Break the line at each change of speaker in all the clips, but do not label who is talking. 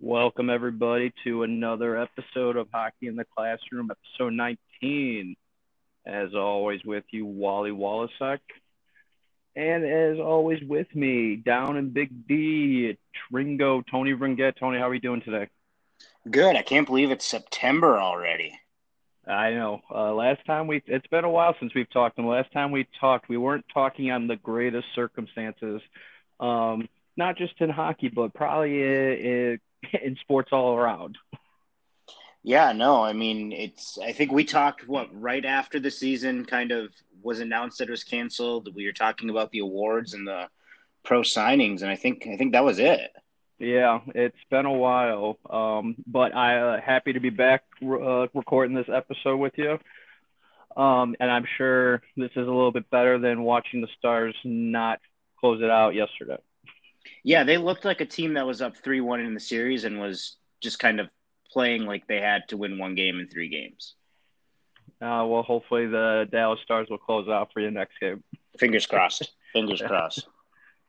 Welcome, everybody, to another episode of Hockey in the Classroom, episode 19. As always, with you, Wally Wallaceck. And as always, with me, down in Big D, Tringo, Tony Ringette. Tony, how are you doing today?
Good. I can't believe it's September already.
I know. Uh, last time we, it's been a while since we've talked, and last time we talked, we weren't talking on the greatest circumstances, um, not just in hockey, but probably in, in sports all around.
Yeah, no, I mean, it's, I think we talked, what, right after the season kind of was announced that it was canceled. We were talking about the awards and the pro signings, and I think, I think that was it.
Yeah, it's been a while, um, but I uh, happy to be back uh, recording this episode with you. Um, and I'm sure this is a little bit better than watching the Stars not close it out yesterday.
Yeah, they looked like a team that was up three one in the series and was just kind of playing like they had to win one game in three games.
Uh, well, hopefully the Dallas Stars will close out for you next game.
Fingers crossed. Fingers crossed.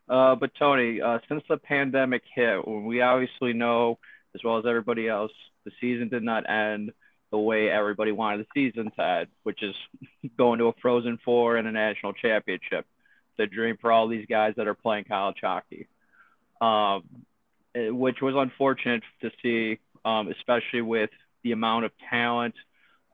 Uh, but Tony, uh, since the pandemic hit, we obviously know, as well as everybody else, the season did not end the way everybody wanted the season to end, which is going to a Frozen Four and a national championship. The dream for all these guys that are playing college hockey, um, eh, which was unfortunate to see, um, especially with the amount of talent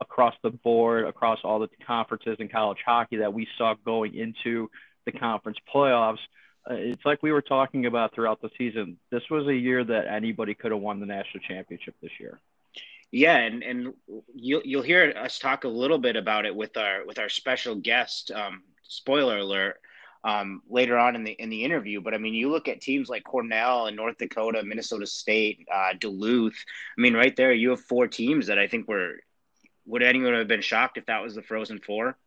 across the board, across all the conferences in college hockey that we saw going into the conference playoffs it's like we were talking about throughout the season. This was a year that anybody could have won the national championship this year.
Yeah, and and you'll you'll hear us talk a little bit about it with our with our special guest. Um, spoiler alert. Um, later on in the in the interview, but I mean, you look at teams like Cornell and North Dakota, Minnesota State, uh, Duluth. I mean, right there, you have four teams that I think were. Would anyone have been shocked if that was the Frozen Four?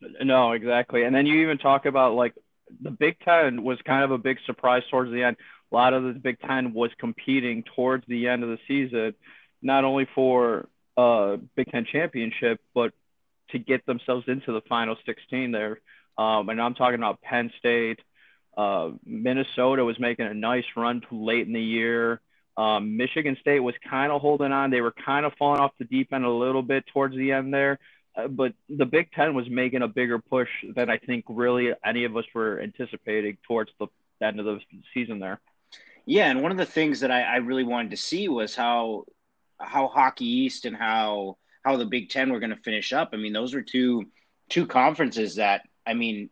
No, exactly. And then you even talk about like the Big Ten was kind of a big surprise towards the end. A lot of the Big Ten was competing towards the end of the season, not only for uh, Big Ten championship, but to get themselves into the final 16 there. Um, and I'm talking about Penn State. Uh, Minnesota was making a nice run late in the year. Um, Michigan State was kind of holding on. They were kind of falling off the deep end a little bit towards the end there. Uh, but the Big Ten was making a bigger push than I think really any of us were anticipating towards the end of the season there.
Yeah, and one of the things that I, I really wanted to see was how how Hockey East and how how the Big Ten were going to finish up. I mean, those were two two conferences that I mean,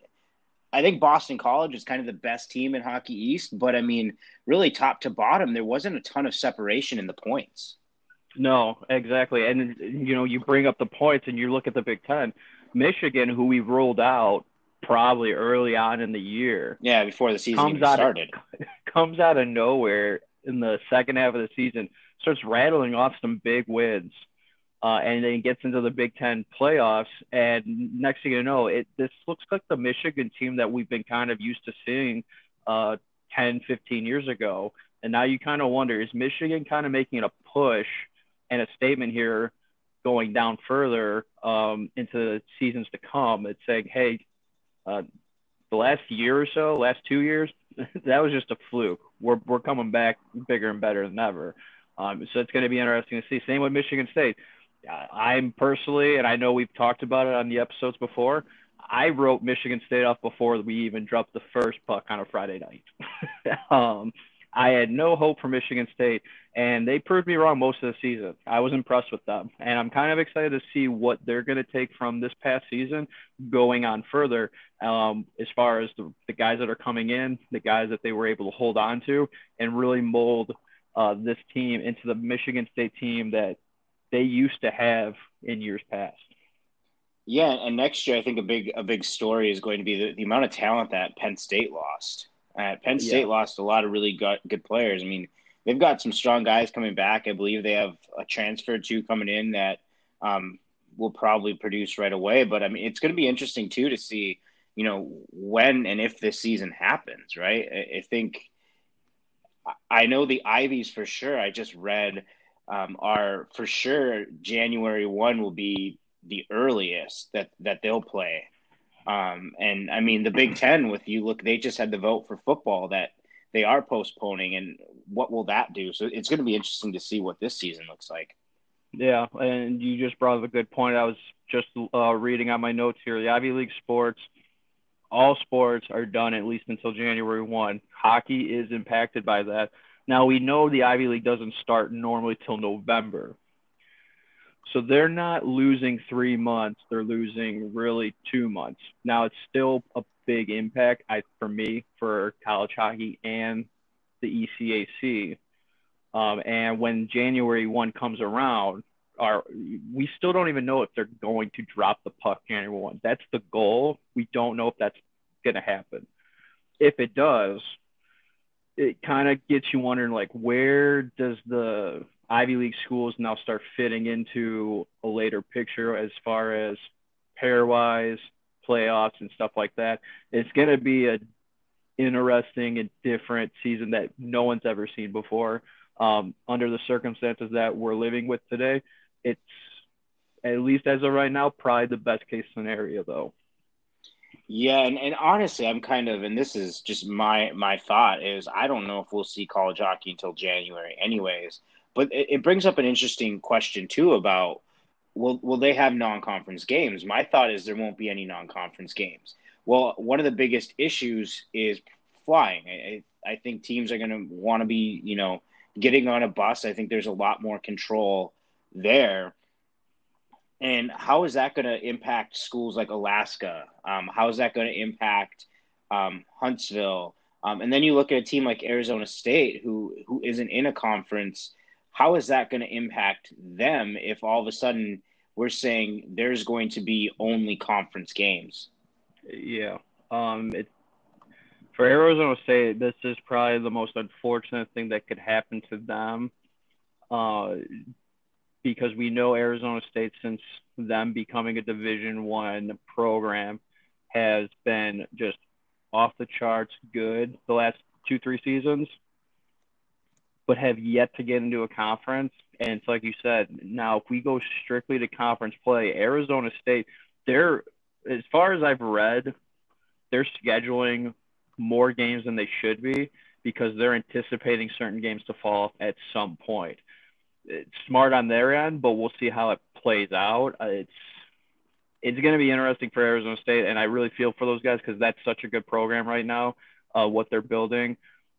I think Boston College is kind of the best team in Hockey East, but I mean, really top to bottom, there wasn't a ton of separation in the points.
No, exactly. And you know, you bring up the points and you look at the Big Ten. Michigan, who we rolled out probably early on in the year.
Yeah, before the season comes out started.
Of, comes out of nowhere in the second half of the season, starts rattling off some big wins. Uh, and then gets into the Big Ten playoffs, and next thing you know, it this looks like the Michigan team that we've been kind of used to seeing uh, 10, 15 years ago. And now you kind of wonder, is Michigan kind of making a push – and a statement here going down further um, into the seasons to come. It's saying, hey, uh, the last year or so, last two years, that was just a fluke. We're, we're coming back bigger and better than ever. Um, so it's going to be interesting to see. Same with Michigan State. I'm personally, and I know we've talked about it on the episodes before. I wrote Michigan State off before we even dropped the first puck on a Friday night. um, I had no hope for Michigan State, and they proved me wrong most of the season. I was impressed with them, and I'm kind of excited to see what they're going to take from this past season going on further um, as far as the, the guys that are coming in, the guys that they were able to hold on to, and really mold uh, this team into the Michigan State team that they used to have in years past.
Yeah, and next year I think a big a big story is going to be the, the amount of talent that Penn State lost. Uh, Penn State yeah. lost a lot of really good, good players. I mean, they've got some strong guys coming back. I believe they have a transfer too coming in that um, will probably produce right away. But I mean, it's going to be interesting too to see, you know, when and if this season happens. Right? I, I think I know the Ivies for sure. I just read um, are for sure January one will be the earliest that that they'll play. Um, and I mean the Big Ten, with you look, they just had the vote for football that they are postponing, and what will that do? So it's going to be interesting to see what this season looks like.
Yeah, and you just brought up a good point. I was just uh, reading on my notes here. The Ivy League sports, all sports are done at least until January 1. Hockey is impacted by that. Now, we know the Ivy League doesn't start normally till November. So they're not losing three months, they're losing really two months. Now, it's still a big impact I, for me for college hockey and the ECAC um, and when January 1 comes around, our, we still don't even know if they're going to drop the puck January 1. That's the goal. We don't know if that's going to happen. If it does, it kind of gets you wondering like where does the Ivy League schools now start fitting into a later picture as far as pairwise playoffs and stuff like that. It's going to be a interesting and different season that no one's ever seen before um, under the circumstances that we're living with today. It's at least as of right now, probably the best case scenario, though.
Yeah, and, and honestly, I'm kind of, and this is just my my thought is I don't know if we'll see college hockey until January, anyways. But it, it brings up an interesting question too about will will they have non-conference games? My thought is there won't be any non-conference games. Well, one of the biggest issues is flying. I, I think teams are going to want to be, you know, getting on a bus. I think there's a lot more control there. And how is that going to impact schools like Alaska? Um, how is that going to impact um, Huntsville? Um, and then you look at a team like Arizona State, who who isn't in a conference. How is that going to impact them if all of a sudden we're saying there's going to be only conference games?
Yeah, um, it, for Arizona State, this is probably the most unfortunate thing that could happen to them, uh, because we know Arizona State, since them becoming a Division One program, has been just off the charts good the last two three seasons, but have yet to get into a conference. And it's like you said, now if we go strictly to conference play, Arizona State, they're as far as I've read, they're scheduling more games than they should be because they're anticipating certain games to fall at some point. It's smart on their end, but we'll see how it plays out. Uh, it's it's going to be interesting for Arizona State, and I really feel for those guys because that's such a good program right now, uh, what they're building.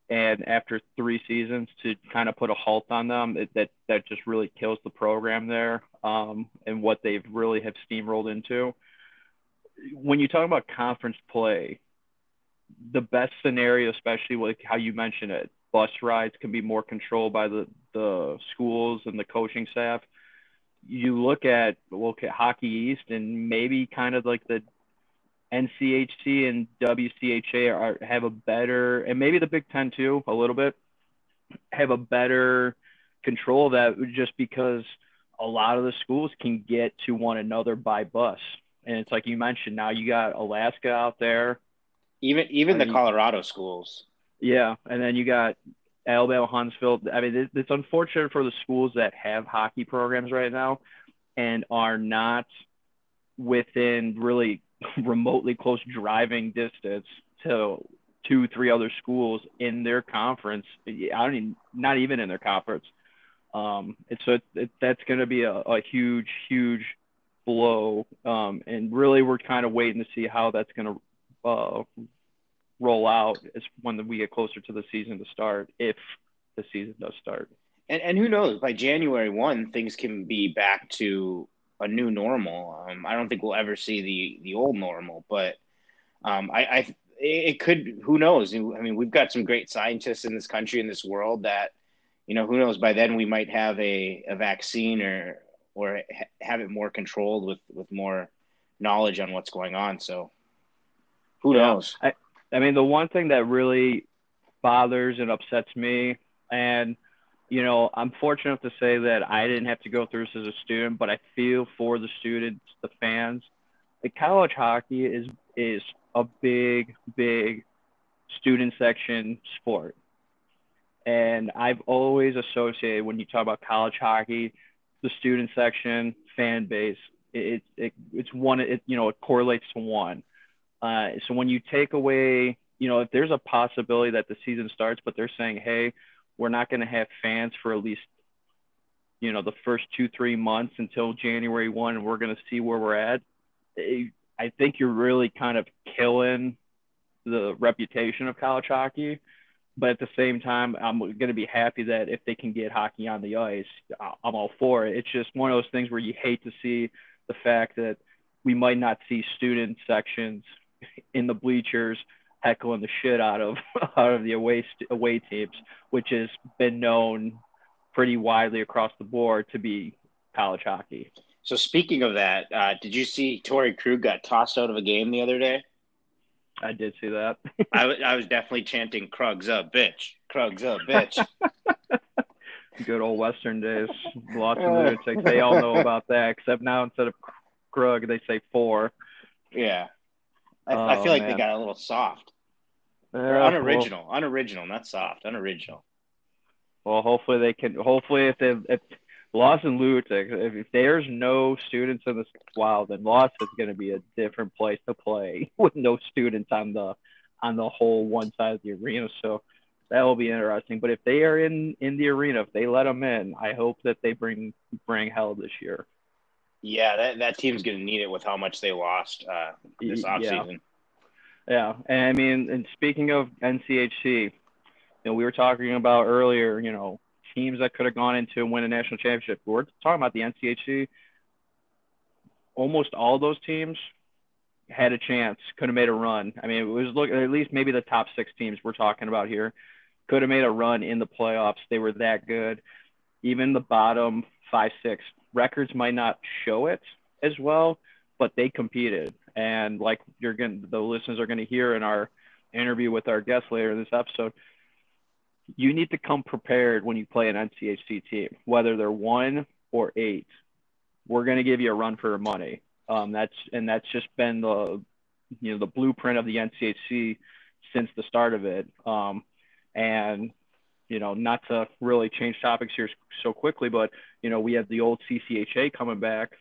And after three seasons, to kind of put a halt on them, it, that that just really kills the program there um, and what they've really have steamrolled into. When you talk about conference play, the best scenario, especially like how you mentioned it, bus rides can be more controlled by the, the schools and the coaching staff. You look at look at Hockey East and maybe kind of like the NCHC and WCHA are have a better and maybe the Big Ten too a little bit have a better control of that just because a lot of the schools can get to one another by bus. And it's like you mentioned, now you got Alaska out there,
even even I the mean, Colorado schools.
Yeah, and then you got Alabama, Huntsville. I mean, it's unfortunate for the schools that have hockey programs right now and are not within really remotely close driving distance to two, three other schools in their conference. I don't even, not even in their conference. Um, and so it, it, that's going to be a, a huge, huge blow. Um, and really, we're kind of waiting to see how that's going to uh, roll out as when we get closer to the season to start, if the season does start.
And and who knows? By January one, things can be back to a new normal. Um, I don't think we'll ever see the the old normal, but um, I, I it could. Who knows? I mean, we've got some great scientists in this country in this world that you know who knows by then we might have a, a vaccine or or have it more controlled with with more knowledge on what's going on so who yeah. knows
I, I mean, the one thing that really bothers and upsets me, and you know, I'm fortunate to say that I didn't have to go through this as a student, but I feel for the students, the fans. The college hockey is is a big, big student section sport. And I've always associated when you talk about college hockey, the student section, fan base, it, it it's one it you know it correlates to one. Uh, so when you take away, you know, if there's a possibility that the season starts, but they're saying, hey, we're not going to have fans for at least, you know, the first two three months until January one, and we're going to see where we're at. Eh, I think you're really kind of killing the reputation of college hockey. But at the same time, I'm going to be happy that if they can get hockey on the ice, I'm all for it. It's just one of those things where you hate to see the fact that we might not see student sections in the bleachers heckling the shit out of out of the away away teams, which has been known pretty widely across the board to be college hockey.
So speaking of that, uh, did you see Torey Krug got tossed out of a game the other day?
I did see that.
I, w- I was definitely chanting "Krug's up, bitch! Krug's up, bitch!"
Good old Western days. Lots of lunatics. They all know about that. Except now, instead of Krug, they say four.
Yeah, I, oh, I feel like man. they got a little soft. Uh, unoriginal, well, unoriginal, not soft, unoriginal.
Well, hopefully they can. Hopefully, if they if Lawson Lunatic, if, if there's no students in this wild, then Lawson is going to be a different place to play with no students on the on the whole one side of the arena. So that will be interesting. But if they are in in the arena, if they let them in, I hope that they bring bring hell this year.
Yeah, that that team's going to need it with how much they lost uh, this offseason.
Yeah. Yeah, and I mean, and speaking of NCHC, you know, we were talking about earlier, you know, teams that could have gone into and win a national championship. We're talking about the NCHC. Almost all those teams had a chance, could have made a run. I mean, it was look at least maybe the top six teams we're talking about here could have made a run in the playoffs. They were that good. Even the bottom five, six records might not show it as well, but they competed. And like you're going, the listeners are going to hear in our interview with our guest later in this episode, you need to come prepared when you play an NCHC team, whether they're one or eight. We're going to give you a run for your money. Um, that's and that's just been the you know the blueprint of the NCHC since the start of it. Um, and you know, not to really change topics here so quickly, but you know, we have the old CCHA coming back,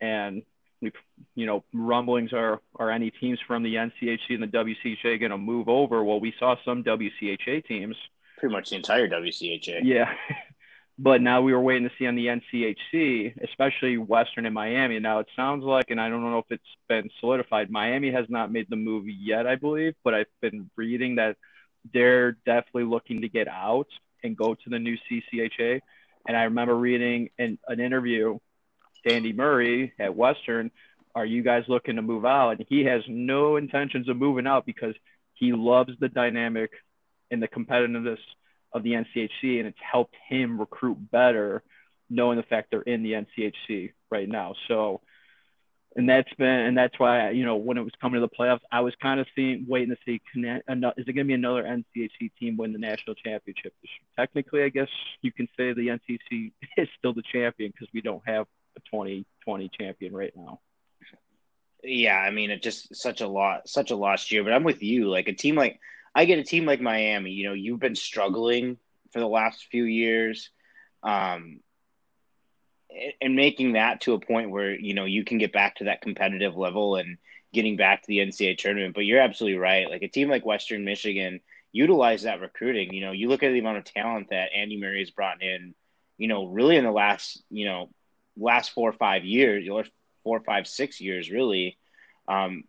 and you know, rumblings are are any teams from the NCHC and the WCHA going to move over? Well, we saw some WCHA teams
pretty much the entire WCHA.
Yeah. but now we were waiting to see on the NCHC, especially Western and Miami. Now it sounds like, and I don't know if it's been solidified, Miami has not made the move yet, I believe, but I've been reading that they're definitely looking to get out and go to the new CCHA. And I remember reading in an interview, Andy Murray at Western, are you guys looking to move out? And he has no intentions of moving out because he loves the dynamic and the competitiveness of the NCHC, and it's helped him recruit better, knowing the fact they're in the NCHC right now. So, and that's been, and that's why you know when it was coming to the playoffs, I was kind of seeing, waiting to see, is it going to be another NCHC team win the national championship? Technically, I guess you can say the NCHC is still the champion because we don't have a 2020 champion right now.
Yeah, I mean, it just such a lot, such a lost year. But I'm with you. Like a team like I get a team like Miami. You know, you've been struggling for the last few years, um, and making that to a point where you know you can get back to that competitive level and getting back to the NCAA tournament. But you're absolutely right. Like a team like Western Michigan utilize that recruiting. You know, you look at the amount of talent that Andy Murray has brought in. You know, really in the last you know last four or five years, or four, five, six years, really. Um,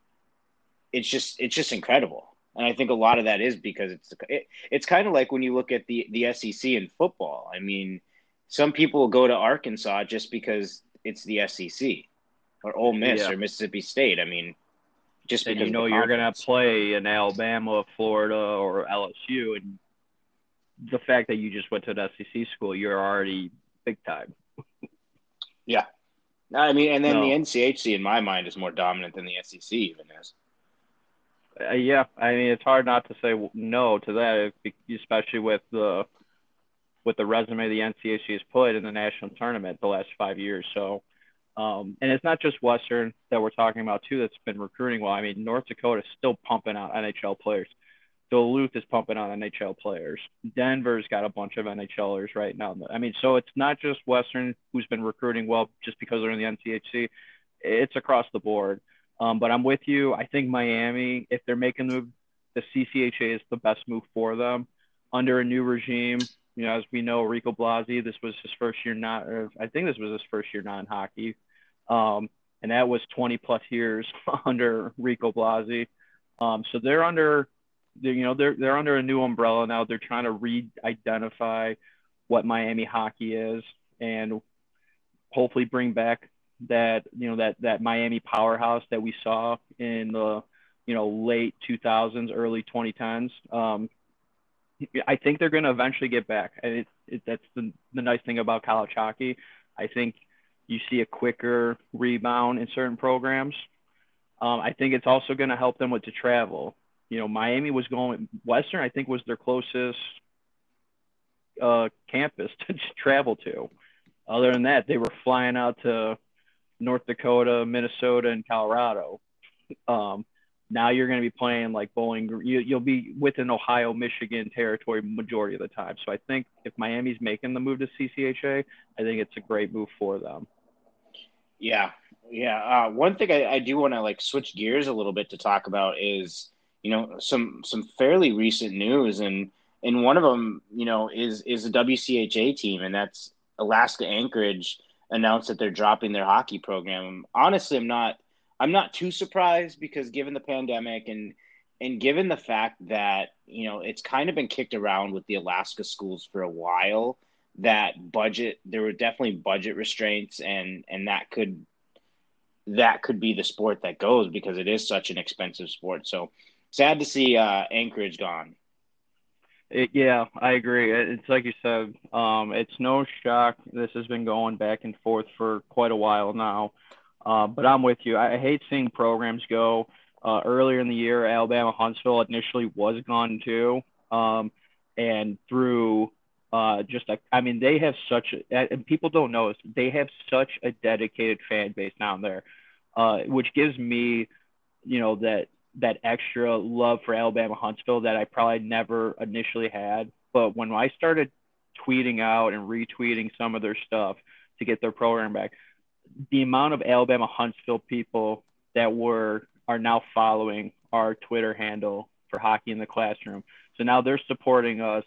it's just it's just incredible and I think a lot of that is because it's it, it's kind of like when you look at the the SEC in football. I mean, some people go to Arkansas just because it's the SEC, or Ole Miss yeah. or Mississippi State. I mean, just
and you know you're going to play in Alabama, Florida, or LSU, and the fact that you just went to an SEC school, you're already big time.
Yeah, I mean, and then no. the NCHC in my mind is more dominant than the SEC even is.
Uh, yeah, I mean it's hard not to say no to that, especially with the with the resume the NCHC has put in the national tournament the last five years. So, um, and it's not just Western that we're talking about too that's been recruiting well. I mean North Dakota is still pumping out NHL players. Duluth is pumping on NHL players. Denver's got a bunch of NHLers right now. I mean, so it's not just Western who's been recruiting well just because they're in the NCHC. It's across the board. Um, but I'm with you. I think Miami, if they're making the the CCHA is the best move for them under a new regime. You know, as we know, Rico Blasi, this was his first year not. I think this was his first year non hockey, um, and that was 20 plus years under Rico Blasi. Um, so they're under you know they're they're under a new umbrella now. They're trying to re-identify what Miami hockey is and hopefully bring back that you know that that Miami powerhouse that we saw in the you know late 2000s, early 2010s. Um, I think they're going to eventually get back, and it, it, that's the the nice thing about college hockey. I think you see a quicker rebound in certain programs. Um, I think it's also going to help them with the travel you know, Miami was going Western. I think was their closest uh, campus to travel to. Other than that, they were flying out to North Dakota, Minnesota, and Colorado. Um, now you're going to be playing like Bowling. You, you'll be within Ohio, Michigan territory majority of the time. So I think if Miami's making the move to CCHA, I think it's a great move for them.
Yeah, yeah. Uh, one thing I, I do want to like switch gears a little bit to talk about is you know some some fairly recent news and and one of them you know is is a WCHA team and that's Alaska Anchorage announced that they're dropping their hockey program. Honestly, I'm not I'm not too surprised because given the pandemic and and given the fact that you know it's kind of been kicked around with the Alaska schools for a while that budget there were definitely budget restraints and and that could that could be the sport that goes because it is such an expensive sport. So sad to see uh, Anchorage gone.
It, yeah, I agree. It's like you said. Um, it's no shock. This has been going back and forth for quite a while now. Uh, but I'm with you. I hate seeing programs go. Uh, earlier in the year, Alabama Huntsville initially was gone too, um, and through uh, just a, I mean, they have such, a, and people don't know this, they have such a dedicated fan base down there, uh, which gives me, you know, that that extra love for Alabama Huntsville that I probably never initially had. But when I started tweeting out and retweeting some of their stuff to get their program back, the amount of Alabama Huntsville people that were are now following our Twitter handle for hockey in the classroom. So now they're supporting us,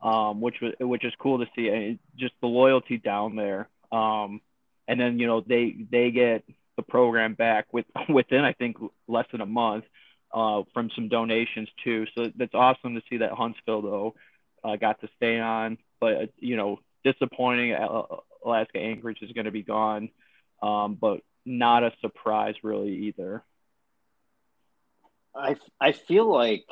um, which was which is cool to see. And just the loyalty down there. Um, and then you know they they get the program back with within I think less than a month uh, from some donations too. So that's awesome to see that Huntsville though uh, got to stay on, but you know disappointing. Alaska Anchorage is going to be gone, um, but not a surprise really either.
I I feel like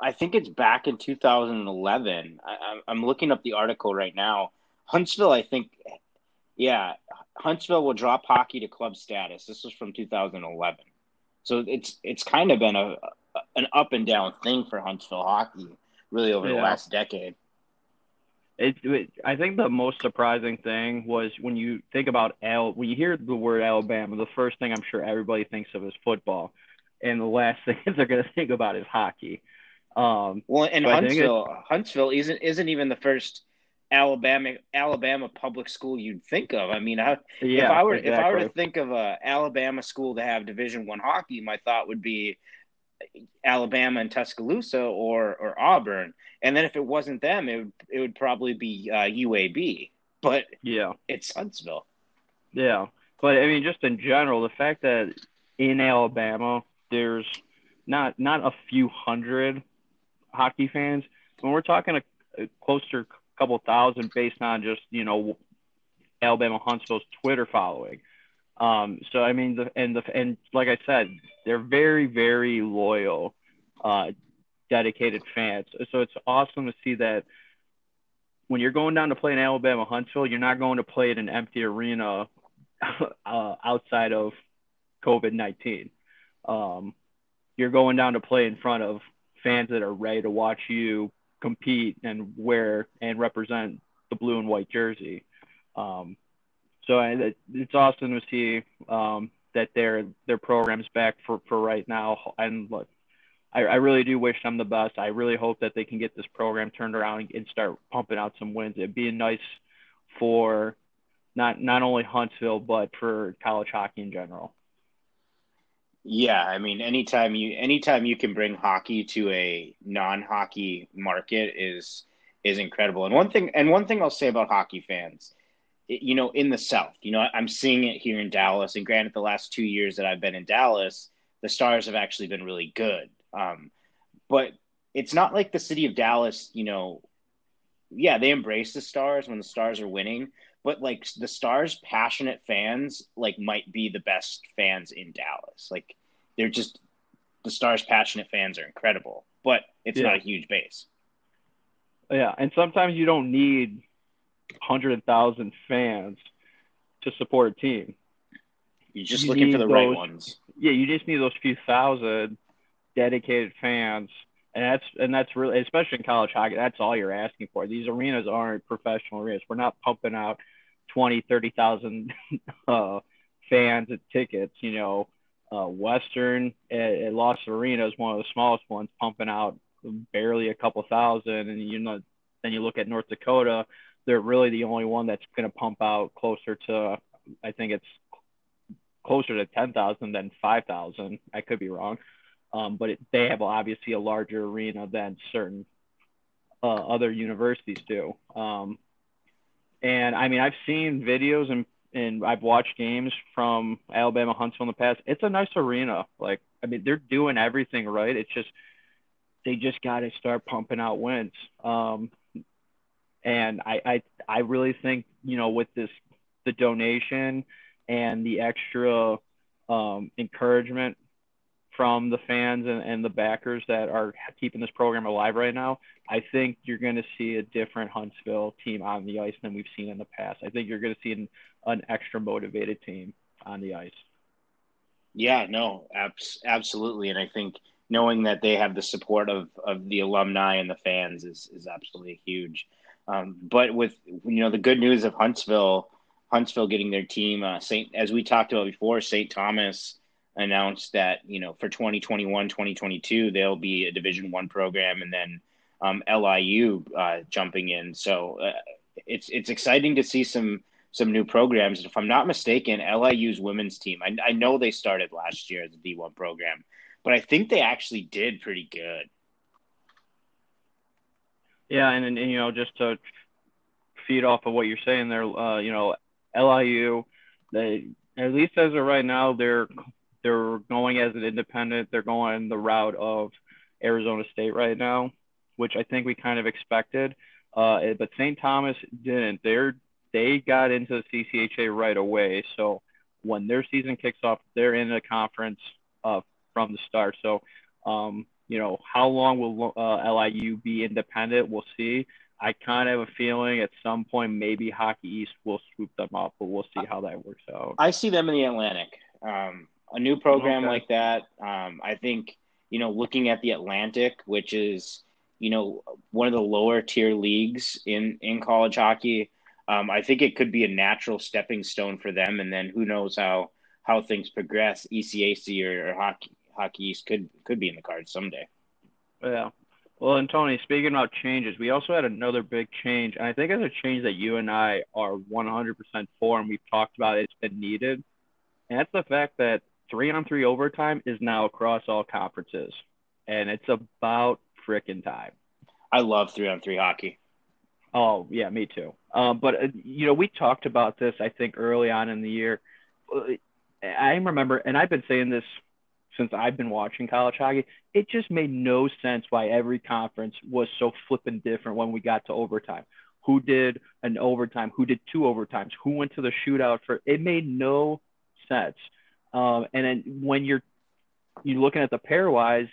I think it's back in 2011. I, I'm looking up the article right now. Huntsville, I think, yeah, Huntsville will drop hockey to club status. This was from 2011. So it's it's kind of been a, an up and down thing for Huntsville hockey really over yeah. the last decade.
It, it, I think the most surprising thing was when you think about Al, when you hear the word Alabama, the first thing I'm sure everybody thinks of is football, and the last thing they're going to think about is hockey. Um,
well, and Huntsville, Huntsville isn't isn't even the first Alabama Alabama public school you'd think of. I mean, I, yeah, if I were exactly. if I were to think of a Alabama school to have Division One hockey, my thought would be Alabama and Tuscaloosa or or Auburn. And then if it wasn't them, it would it would probably be uh, UAB. But
yeah,
it's Huntsville.
Yeah, but I mean, just in general, the fact that in Alabama there's not not a few hundred hockey fans. When we're talking a, a closer couple thousand based on just you know Alabama Huntsville's Twitter following. Um, so I mean, the, and the and like I said, they're very very loyal, uh, dedicated fans. So it's awesome to see that when you're going down to play in Alabama Huntsville, you're not going to play at an empty arena uh, outside of COVID nineteen. Um, you're going down to play in front of fans that are ready to watch you compete and wear and represent the blue and white jersey. Um, so I, it's awesome to see um, that their their program's back for, for right now. And look, I, I really do wish them the best. I really hope that they can get this program turned around and start pumping out some wins. It'd be nice for not not only Huntsville but for college hockey in general.
Yeah, I mean, anytime you anytime you can bring hockey to a non-hockey market is is incredible. And one thing, and one thing I'll say about hockey fans, you know, in the South, you know, I'm seeing it here in Dallas. And granted, the last two years that I've been in Dallas, the Stars have actually been really good. Um, but it's not like the city of Dallas, you know, yeah, they embrace the Stars when the Stars are winning, but like the Stars' passionate fans, like might be the best fans in Dallas. Like they're just the Stars' passionate fans are incredible, but it's yeah. not a huge base.
Yeah, and sometimes you don't need hundred thousand fans to support a team.
You're just you looking for the those, right ones.
Yeah, you just need those few thousand dedicated fans, and that's and that's really especially in college hockey. That's all you're asking for. These arenas aren't professional arenas. We're not pumping out 20, 30,000 uh, fans at tickets. You know, uh, Western at, at Lawson Arena is one of the smallest ones, pumping out barely a couple thousand, and you know, then you look at North Dakota, they're really the only one that's going to pump out closer to, I think it's closer to ten thousand than five thousand. I could be wrong, um, but it, they have obviously a larger arena than certain uh, other universities do. Um, and I mean, I've seen videos and and I've watched games from Alabama Huntsville in the past. It's a nice arena. Like, I mean, they're doing everything right. It's just they just got to start pumping out wins. Um, and I, I, I really think, you know, with this, the donation and the extra um, encouragement from the fans and, and the backers that are keeping this program alive right now, I think you're going to see a different Huntsville team on the ice than we've seen in the past. I think you're going to see an, an extra motivated team on the ice.
Yeah, no, abs- absolutely. And I think knowing that they have the support of, of the alumni and the fans is, is absolutely huge. Um, but with you know the good news of Huntsville, Huntsville getting their team, uh, Saint as we talked about before, St. Thomas announced that you know for 2021 2022 they'll be a division one program and then um, liu uh, jumping in. So uh, it's it's exciting to see some some new programs. If i'm not mistaken liu's women's team I, I know they started last year as a d1 program but i think they actually did pretty good.
Yeah and, and, and you know just to feed off of what you're saying there uh, you know liu they at least as of right now they're they're going as an independent. They're going the route of Arizona State right now, which I think we kind of expected. Uh, but St. Thomas didn't. They're they got into the CCHA right away. So when their season kicks off, they're in a conference uh, from the start. So um, you know how long will uh, LIU be independent? We'll see. I kind of have a feeling at some point maybe Hockey East will swoop them up, but we'll see how that works out.
I see them in the Atlantic. Um, a new program okay. like that. Um, I think you know, looking at the Atlantic, which is you know one of the lower tier leagues in in college hockey. Um, I think it could be a natural stepping stone for them, and then who knows how how things progress. ECAC or, or hockey hockey East could could be in the cards someday.
Yeah. Well, and Tony, speaking about changes, we also had another big change, and I think it's a change that you and I are 100% for, and we've talked about it. It's been needed, and that's the fact that three on three overtime is now across all conferences, and it's about freaking time.
I love three on three hockey.
Oh yeah, me too. Um, but uh, you know, we talked about this I think early on in the year. I remember, and I've been saying this since I've been watching college hockey. It just made no sense why every conference was so flipping different when we got to overtime. Who did an overtime? Who did two overtimes? Who went to the shootout for? It made no sense. Um, and then when you're you're looking at the pairwise,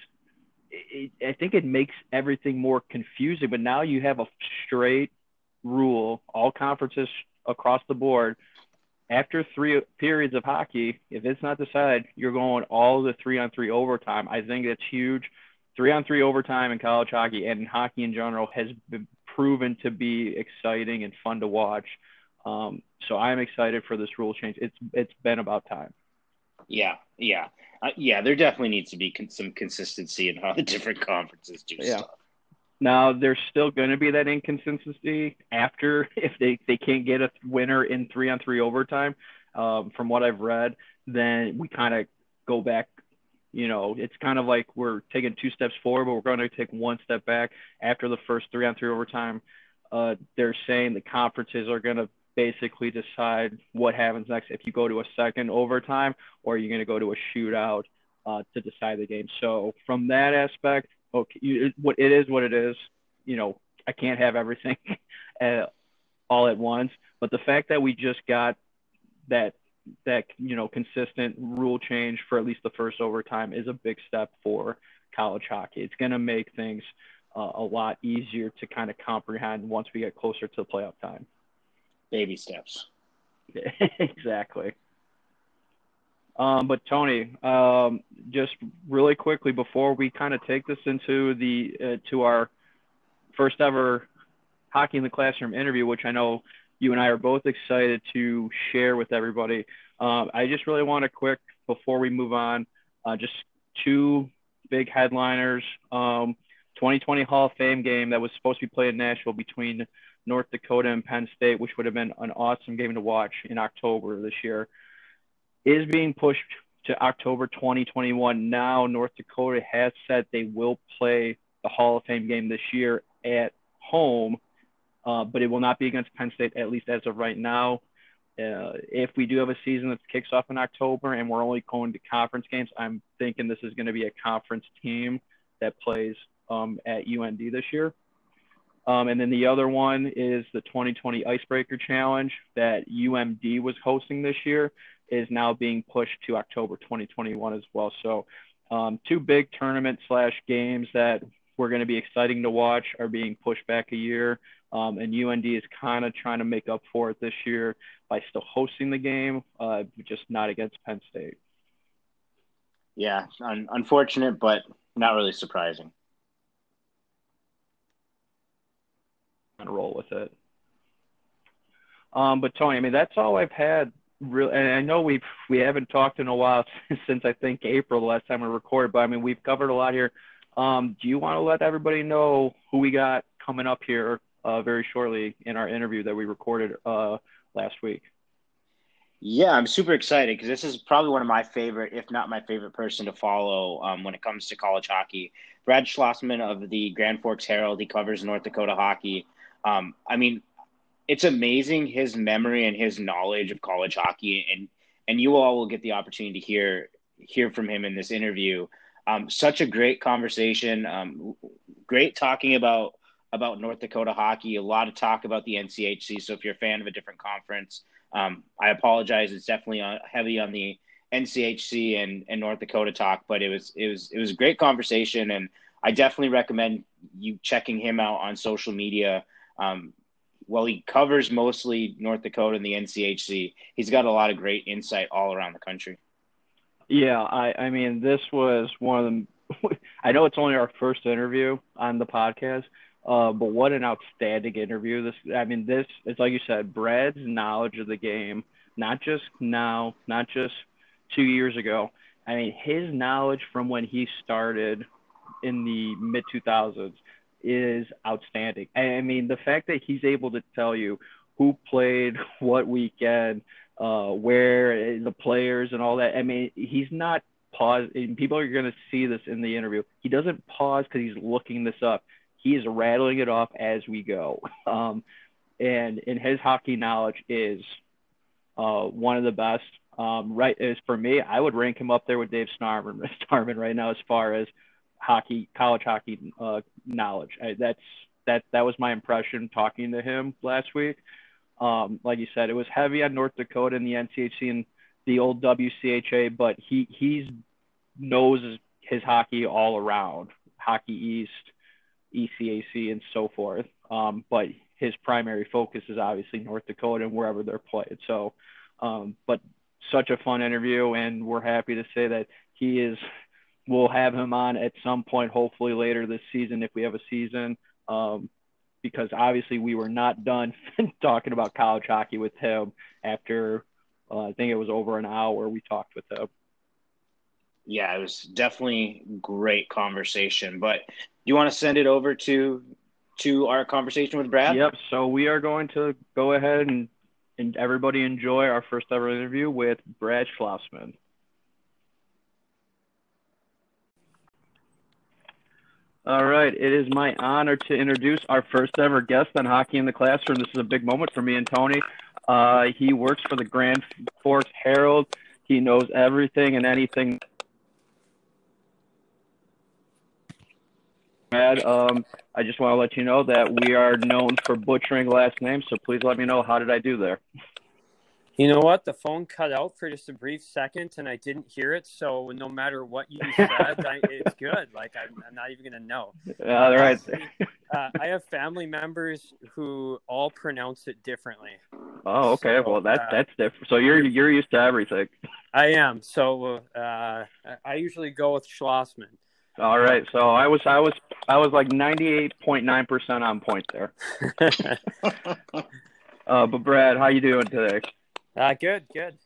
it, I think it makes everything more confusing. But now you have a straight rule, all conferences across the board. After three periods of hockey, if it's not decided, you're going all the three on three overtime. I think that's huge. Three on three overtime in college hockey and in hockey in general has been proven to be exciting and fun to watch. Um, so I'm excited for this rule change. It's it's been about time.
Yeah, yeah, uh, yeah. There definitely needs to be con- some consistency in how the different conferences do yeah. stuff.
Now there's still going to be that inconsistency after if they, they can't get a winner in three on three overtime. Um, from what I've read, then we kind of go back. You know, it's kind of like we're taking two steps forward, but we're going to take one step back after the first three on three overtime. Uh, they're saying the conferences are going to basically decide what happens next if you go to a second overtime or you're going to go to a shootout uh, to decide the game. So from that aspect, okay, what it is, what it is. You know, I can't have everything all at once. But the fact that we just got that that you know consistent rule change for at least the first overtime is a big step for college hockey. It's going to make things uh, a lot easier to kind of comprehend once we get closer to the playoff time.
Baby steps.
exactly. Um, but Tony, um, just really quickly before we kind of take this into the uh, to our first ever hockey in the classroom interview, which I know you and I are both excited to share with everybody. Um, I just really want to quick before we move on, uh, just two big headliners. Um, 2020 Hall of Fame game that was supposed to be played in Nashville between North Dakota and Penn State, which would have been an awesome game to watch in October this year is being pushed to October 2021. Now, North Dakota has said they will play the Hall of Fame game this year at home, uh, but it will not be against Penn State, at least as of right now. Uh, if we do have a season that kicks off in October and we're only going to conference games, I'm thinking this is going to be a conference team that plays um, at UND this year. Um, and then the other one is the 2020 Icebreaker Challenge that UMD was hosting this year is now being pushed to October 2021 as well. So, um, two big tournament slash games that we're going to be exciting to watch are being pushed back a year. Um, and UND is kind of trying to make up for it this year by still hosting the game, uh, just not against Penn State.
Yeah, un- unfortunate, but not really surprising.
And roll with it. Um, but Tony, I mean, that's all I've had Really, and I know we've we haven't talked in a while since I think April the last time we recorded, but I mean we've covered a lot here. Um, do you want to let everybody know who we got coming up here uh, very shortly in our interview that we recorded uh, last week?
Yeah, I'm super excited because this is probably one of my favorite, if not my favorite person to follow um, when it comes to college hockey. Brad Schlossman of the Grand Forks Herald, he covers North Dakota hockey. Um, I mean, it's amazing his memory and his knowledge of college hockey, and and you all will get the opportunity to hear hear from him in this interview. Um, such a great conversation. Um, great talking about about North Dakota hockey. A lot of talk about the NCHC. So if you're a fan of a different conference, um, I apologize. It's definitely on, heavy on the NCHC and, and North Dakota talk, but it was it was it was a great conversation, and I definitely recommend you checking him out on social media. Um, while he covers mostly North Dakota and the NCHC, he's got a lot of great insight all around the country.
Yeah, I, I mean, this was one of them. I know it's only our first interview on the podcast, uh, but what an outstanding interview! This, I mean, this it's like you said, Brad's knowledge of the game, not just now, not just two years ago. I mean, his knowledge from when he started in the mid 2000s is outstanding. I mean, the fact that he's able to tell you who played what weekend, uh, where the players and all that. I mean, he's not pause. And people are going to see this in the interview. He doesn't pause because he's looking this up. He is rattling it off as we go. Um, and in his hockey knowledge is uh, one of the best. Um, right, is for me, I would rank him up there with Dave Starman, Starman right now as far as hockey, college hockey uh, knowledge. I, that's that that was my impression talking to him last week. Um, like you said, it was heavy on North Dakota and the NCHC and the old WCHA, but he he's knows his hockey all around, Hockey East, ECAC, and so forth. Um, but his primary focus is obviously North Dakota and wherever they're played. So, um, but such a fun interview, and we're happy to say that he is we'll have him on at some point, hopefully later this season if we have a season. Um, because obviously we were not done talking about college hockey with him after uh, I think it was over an hour we talked with him.
Yeah, it was definitely great conversation. But do you want to send it over to to our conversation with Brad?
Yep. So we are going to go ahead and and everybody enjoy our first ever interview with Brad Schlossman. All right, it is my honor to introduce our first ever guest on Hockey in the Classroom. This is a big moment for me and Tony. Uh, he works for the Grand Forks Herald. He knows everything and anything. Mad. um, I just want to let you know that we are known for butchering last names, so please let me know how did I do there.
You know what? The phone cut out for just a brief second, and I didn't hear it. So no matter what you said, I, it's good. Like I'm, I'm not even gonna know.
All right.
uh, I have family members who all pronounce it differently.
Oh, okay. So, well, that's uh, that's different. So you're you're used to everything.
I am. So uh, I usually go with Schlossman.
All right. So I was I was I was like ninety eight point nine percent on point there. uh, but Brad, how you doing today?
Uh, good, good.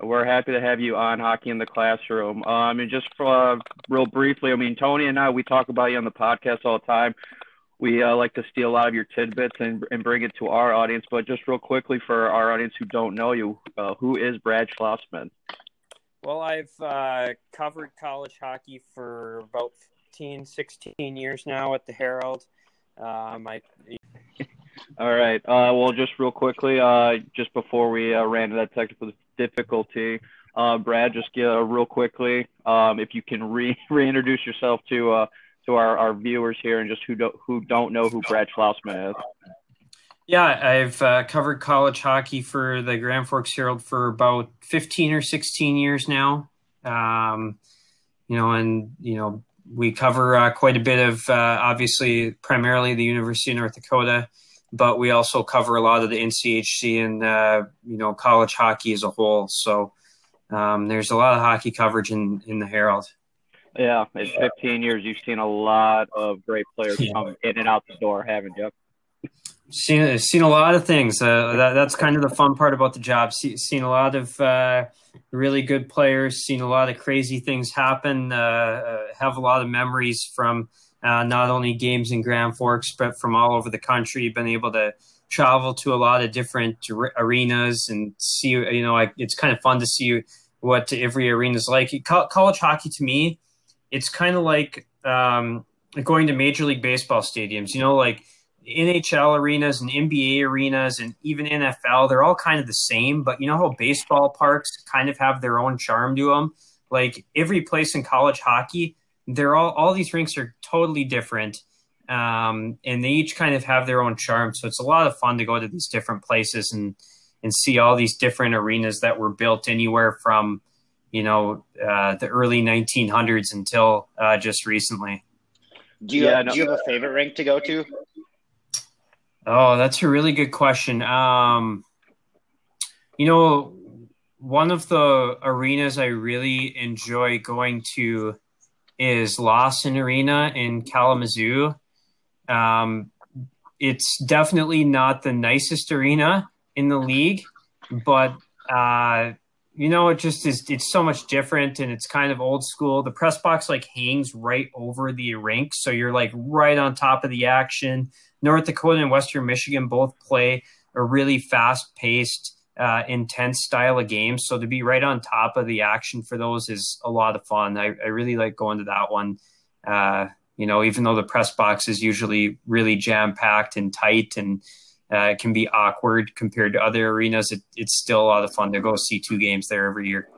We're happy to have you on Hockey in the Classroom. Um, and just for, uh, real briefly, I mean, Tony and I, we talk about you on the podcast all the time. We uh, like to steal a lot of your tidbits and, and bring it to our audience. But just real quickly for our audience who don't know you, uh, who is Brad Schlossman?
Well, I've uh, covered college hockey for about 15, 16 years now at the Herald. Um, I
all right. Uh, well, just real quickly, uh, just before we uh, ran into that technical difficulty, uh, Brad, just get, uh, real quickly, um, if you can re- reintroduce yourself to uh, to our, our viewers here and just who don't who don't know who Brad Schlossman is.
Yeah, I've covered college hockey for the Grand Forks Herald for about 15 or 16 years now. Um, you know, and you know, we cover quite a bit of obviously primarily the University of North Dakota but we also cover a lot of the NCHC and uh, you know college hockey as a whole. So um, there's a lot of hockey coverage in in the Herald.
Yeah, in 15 years, you've seen a lot of great players come in and out the door, haven't you?
Seen seen a lot of things. Uh, that, that's kind of the fun part about the job. See, seen a lot of uh, really good players. Seen a lot of crazy things happen. Uh, uh have a lot of memories from uh, not only games in Grand Forks, but from all over the country. Been able to travel to a lot of different arenas and see, you know, it's kind of fun to see what every arena is like. college hockey to me, it's kind of like um, going to Major League Baseball stadiums, you know, like NHL arenas and NBA arenas and even NFL, they're all kind of the same, but you know how baseball parks kind of have their own charm to them? Like every place in college hockey, they're all all these rinks are totally different um, and they each kind of have their own charm. So it's a lot of fun to go to these different places and and see all these different arenas that were built anywhere from you know uh, the early 1900s until uh, just recently.
Do you, yeah, no, do you have a favorite rink to go to?
Oh that's a really good question. Um, you know one of the arenas i really enjoy going to is Lawson Arena in Kalamazoo. Um, it's definitely not the nicest arena in the league, but uh, you know, it just is. It's so much different, and it's kind of old school. The press box like hangs right over the rink, so you're like right on top of the action. North Dakota and Western Michigan both play a really fast paced uh, intense style of games. So to be right on top of the action for those is a lot of fun. I, I really like going to that one. Uh, you know, even though the press box is usually really jam packed and tight and uh, it can be awkward compared to other arenas, it, it's still a lot of fun to go see two games there every year.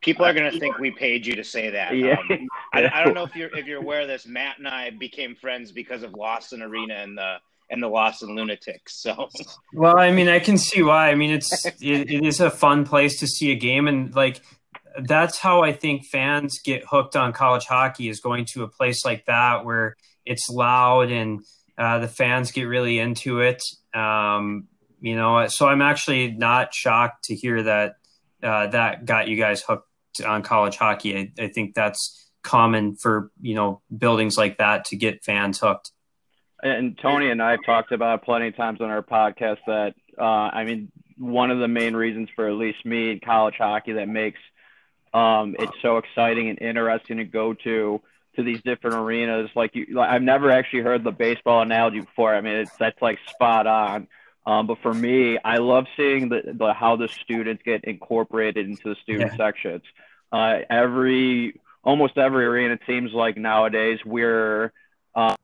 People are going to think we paid you to say that. Yeah. Um, I, I, don't know if you're if you're aware of this. Matt and I became friends because of Lawson Arena and the and the Lawson Lunatics. So,
well, I mean, I can see why. I mean, it's it, it is a fun place to see a game, and like that's how I think fans get hooked on college hockey is going to a place like that where it's loud and uh, the fans get really into it. Um, you know, so I'm actually not shocked to hear that uh, that got you guys hooked on college hockey. I, I think that's common for you know buildings like that to get fans hooked
and Tony and I have talked about plenty of times on our podcast that uh, I mean one of the main reasons for at least me in college hockey that makes Um, it's so exciting and interesting to go to to these different arenas. Like you, like, I've never actually heard the baseball analogy before. I mean, it's that's like spot on. Um, but for me, I love seeing the, the how the students get incorporated into the student yeah. sections. Uh, every almost every arena, it seems like nowadays, we're uh,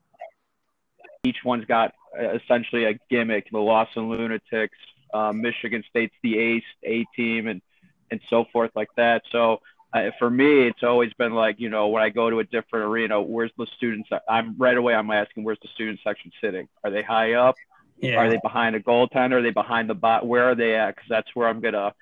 each one's got essentially a gimmick. The Lawson Lunatics, uh, Michigan State's the Ace A team, and and so forth like that. So uh, for me, it's always been like you know when I go to a different arena, where's the students? I'm right away. I'm asking where's the student section sitting? Are they high up? Yeah. Are they behind a goaltender? Are they behind the bot? Where are they at? Because that's where I'm gonna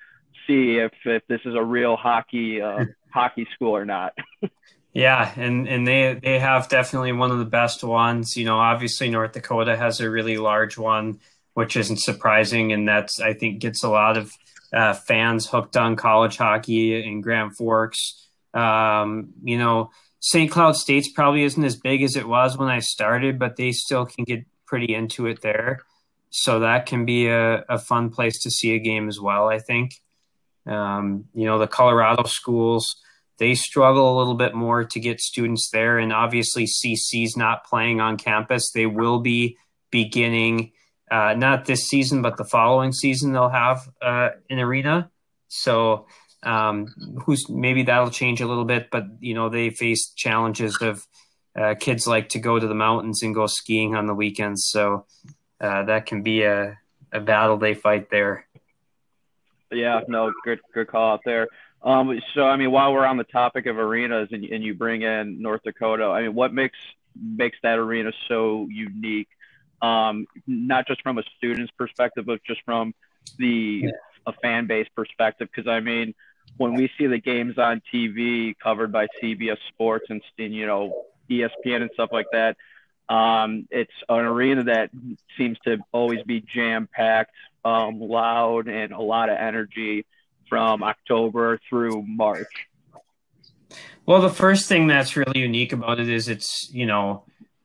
see if if this is a real hockey uh, hockey school or not.
yeah, and and they they have definitely one of the best ones. You know, obviously North Dakota has a really large one, which isn't surprising, and that's I think gets a lot of uh, fans hooked on college hockey in Grand Forks. Um, you know, St. Cloud State's probably isn't as big as it was when I started, but they still can get pretty into it there. So that can be a, a fun place to see a game as well, I think. Um, you know, the Colorado schools, they struggle a little bit more to get students there. And obviously, CC's not playing on campus. They will be beginning, uh, not this season, but the following season, they'll have uh, an arena. So, um, who's maybe that'll change a little bit, but you know, they face challenges of uh, kids like to go to the mountains and go skiing on the weekends. So, uh, that can be a, a battle they fight there.
Yeah, no, good good call out there. Um, so I mean, while we're on the topic of arenas and, and you bring in North Dakota, I mean, what makes makes that arena so unique? Um, not just from a student's perspective, but just from the yeah. a fan base perspective. Because I mean, when we see the games on TV covered by CBS Sports and, and you know ESPN and stuff like that, um, it's an arena that seems to always be jam packed, um, loud, and a lot of energy from October through March.
Well, the first thing that's really unique about it is it's you know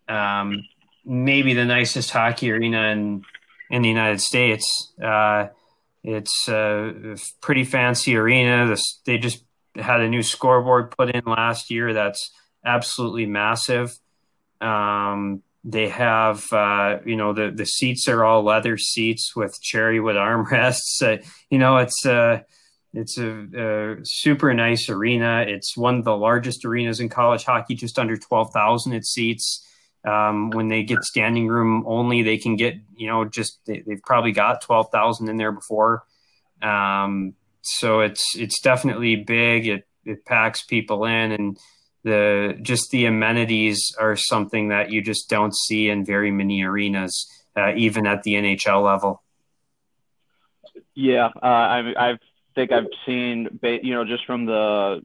um, maybe the nicest hockey arena in in the United States. Uh, it's a pretty fancy arena. This, they just had a new scoreboard put in last year. That's absolutely massive. Um, they have, uh, you know, the, the seats are all leather seats with cherry wood armrests. Uh, you know, it's uh, it's a, a, super nice arena. It's one of the largest arenas in college hockey, just under 12,000 it seats. Um, when they get standing room only, they can get, you know, just they, have probably got 12,000 in there before. Um, so it's, it's definitely big. It, it packs people in and, the just the amenities are something that you just don't see in very many arenas, uh, even at the NHL level.
Yeah, uh, I, I think I've seen, you know, just from the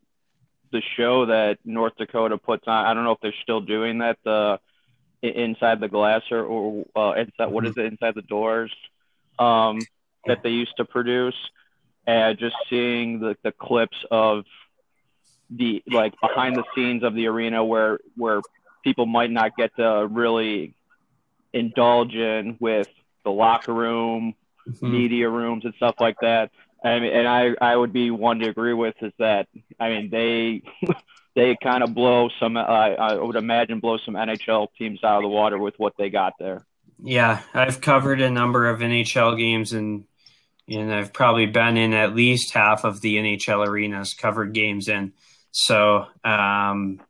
the show that North Dakota puts on. I don't know if they're still doing that. The inside the glass or, or uh, inside what is it inside the doors um, that they used to produce, and just seeing the the clips of the like behind the scenes of the arena where where people might not get to really indulge in with the locker room, mm-hmm. media rooms, and stuff like that. I mean, and I I would be one to agree with is that I mean they they kind of blow some uh, I would imagine blow some NHL teams out of the water with what they got there.
Yeah, I've covered a number of NHL games and and I've probably been in at least half of the NHL arenas, covered games in. So um,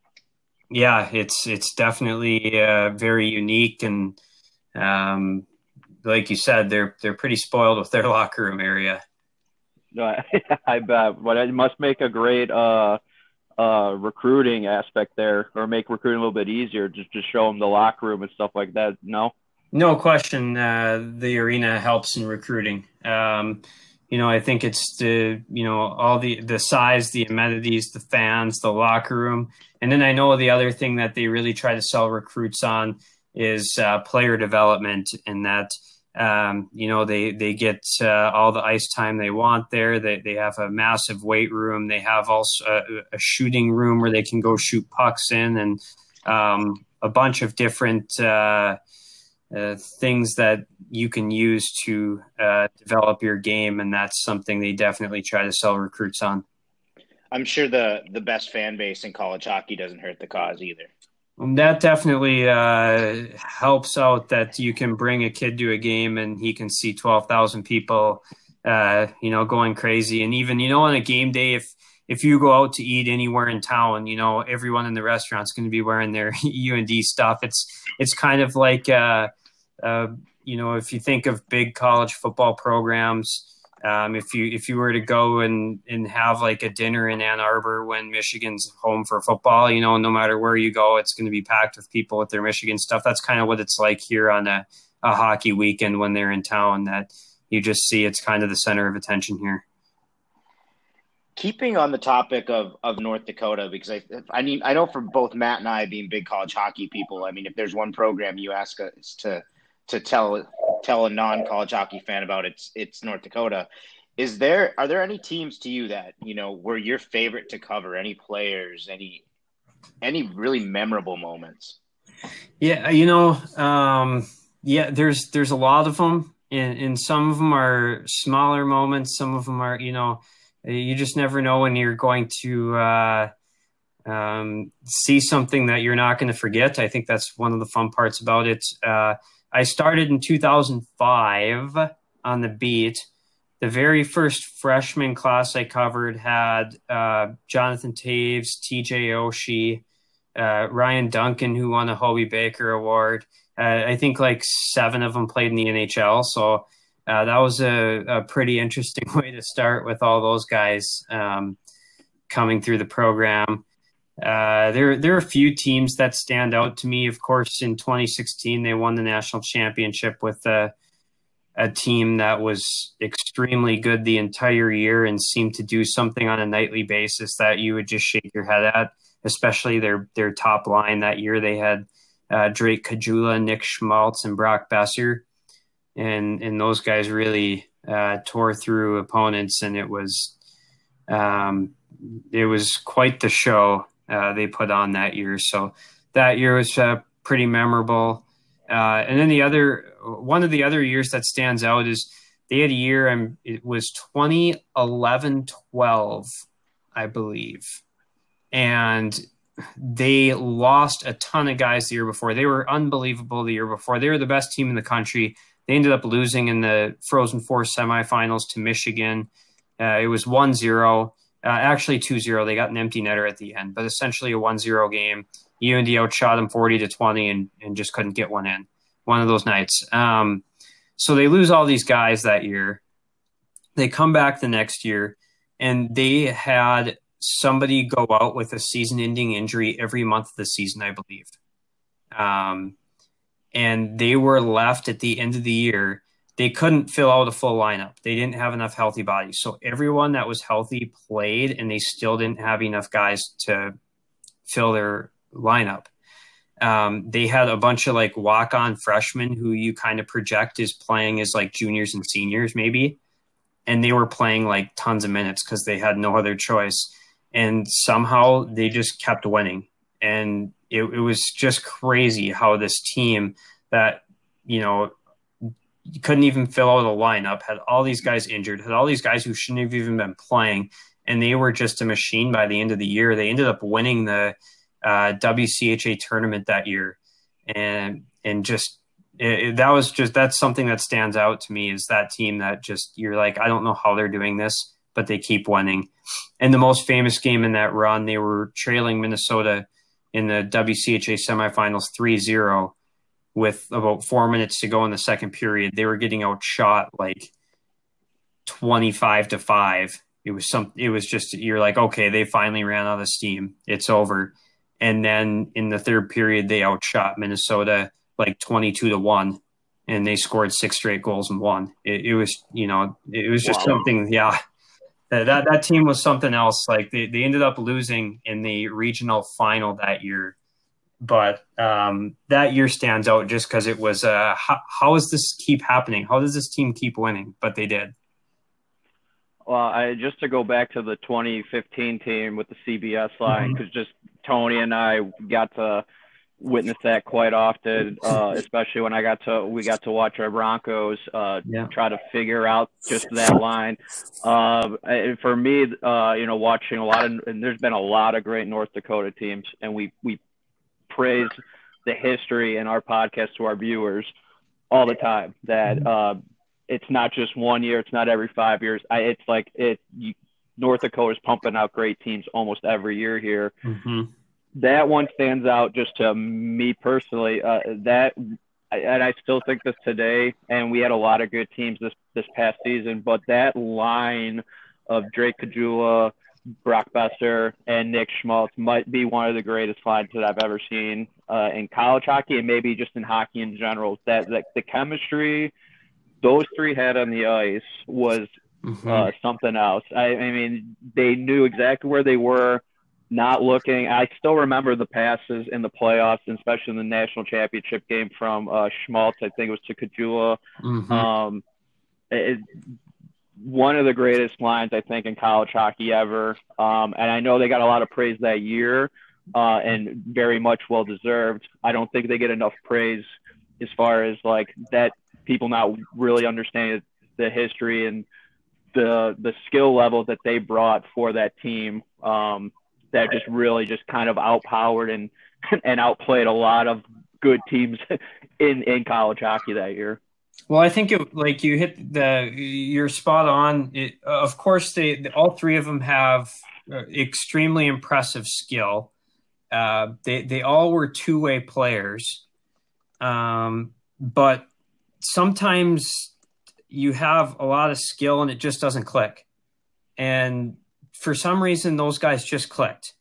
yeah, it's it's definitely uh, very unique and um, like you said, they're they're pretty spoiled with their locker room area.
I bet, but it must make a great uh, uh, recruiting aspect there, or make recruiting a little bit easier. Just to show them the locker room and stuff like that. No,
no question. Uh, the arena helps in recruiting. Um, you know, I think it's the you know all the the size, the amenities, the fans, the locker room, and then I know the other thing that they really try to sell recruits on is uh, player development, and that um, you know they they get uh, all the ice time they want there. They they have a massive weight room. They have also a, a shooting room where they can go shoot pucks in, and um, a bunch of different. Uh, uh, things that you can use to uh, develop your game, and that's something they definitely try to sell recruits on.
I'm sure the the best fan base in college hockey doesn't hurt the cause either.
That definitely uh, helps out that you can bring a kid to a game and he can see twelve thousand people, uh, you know, going crazy. And even you know on a game day, if if you go out to eat anywhere in town, you know, everyone in the restaurant's going to be wearing their UND stuff. It's it's kind of like, uh, uh, you know, if you think of big college football programs, um, if you if you were to go and and have like a dinner in Ann Arbor when Michigan's home for football, you know, no matter where you go, it's going to be packed with people with their Michigan stuff. That's kind of what it's like here on a, a hockey weekend when they're in town. That you just see it's kind of the center of attention here
keeping on the topic of, of North Dakota, because I I mean I know for both Matt and I being big college hockey people, I mean if there's one program you ask us to to tell tell a non college hockey fan about it's it's North Dakota. Is there are there any teams to you that you know were your favorite to cover? Any players? Any any really memorable moments?
Yeah, you know, um, yeah, there's there's a lot of them, and and some of them are smaller moments. Some of them are you know you just never know when you're going to uh, um, see something that you're not going to forget. I think that's one of the fun parts about it. Uh, I started in 2005 on the beat. The very first freshman class I covered had uh, Jonathan Toews, TJ Oshie, uh, Ryan Duncan, who won a Hobey Baker Award. Uh, I think like seven of them played in the NHL. So uh, that was a, a, pretty interesting way to start with all those guys um, coming through the program. Uh, there, there are a few teams that stand out to me. Of course, in 2016, they won the national championship with a, a team that was extremely good the entire year and seemed to do something on a nightly basis that you would just shake your head at. Especially their their top line that year, they had uh, Drake Caggiula, Nick Schmaltz, and Brock Boeser and and those guys really uh, tore through opponents, and it was um, it was quite the show uh, they put on that year. So that year was uh, pretty memorable. Uh, and then the other one of the other years that stands out is they had a year and um, it was 2011 12 i believe and they lost a ton of guys the year before they were unbelievable the year before they were the best team in the country they ended up losing in the Frozen Four semifinals to Michigan. Uh, it was 1 0, uh, actually 2 0. They got an empty netter at the end, but essentially a 1 0 game. UND outshot them 40 to 20 and, and just couldn't get one in. One of those nights. Um, so they lose all these guys that year. They come back the next year, and they had somebody go out with a season ending injury every month of the season, I believe. Um, and they were left at the end of the year. They couldn't fill out a full lineup. They didn't have enough healthy bodies. So everyone that was healthy played, and they still didn't have enough guys to fill their lineup. Um, they had a bunch of like walk on freshmen who you kind of project is playing as like juniors and seniors, maybe. And they were playing like tons of minutes because they had no other choice. And somehow they just kept winning. And it, it was just crazy how this team that you know couldn't even fill out a lineup had all these guys injured had all these guys who shouldn't have even been playing and they were just a machine by the end of the year. They ended up winning the uh, WCHA tournament that year. And and just it, it, that was just that's something that stands out to me is that team that just you're like I don't know how they're doing this but they keep winning. And the most famous game in that run they were trailing Minnesota in the WCHA semifinals 3 0 with about four minutes to go in the second period. They were getting outshot like 25 to 5. It was some, it was just, you're like, okay, they finally ran out of steam. It's over. And then in the third period, they outshot Minnesota like 22 to 1 and they scored six straight goals and won. It, it was, you know, it was just wow. something, yeah, that that team was something else. Like they, they ended up losing in the regional final that year, but um, that year stands out just because it was. Uh, how, how does this keep happening? How does this team keep winning? But they did.
Well, I just to go back to the 2015 team with the CBS line because mm-hmm. just Tony and I got to witness that quite often, uh, especially when I got to we got to watch our Broncos uh, yeah. try to figure out just that line. Uh, for me, uh, you know, watching a lot of and there's been a lot of great North Dakota teams, and we we praise the history in our podcast to our viewers all the time. That mm-hmm. uh, it's not just one year, it's not every five years. I, it's like it. You, North Dakota is pumping out great teams almost every year here. Mm-hmm that one stands out just to me personally. Uh, that and I still think this today. And we had a lot of good teams this this past season, but that line of Drake Caggiula, Brock Boeser, and Nick Schmaltz might be one of the greatest lines that I've ever seen uh, in college hockey and maybe just in hockey in general. That, that the chemistry those three had on the ice was mm-hmm. uh, something else. I, I mean, they knew exactly where they were not looking. I still remember the passes in the playoffs, and especially in the national championship game from uh, Schmaltz. I think it was to Caggiula. Mm-hmm. Um, it, one of the greatest lines I think in college hockey ever. Um, and I know they got a lot of praise that year, uh, and very much well deserved. I don't think they get enough praise as far as like that people not really understanding the history and the the skill level that they brought for that team. Um, that just really just kind of outpowered and and outplayed a lot of good teams in in college hockey that year.
Well, I think it, like you hit the you're spot on. It, of course, they all three of them have uh, extremely impressive skill. Uh, they they all were two way players, um, but sometimes you have a lot of skill and it just doesn't click. And for some reason, those guys just clicked.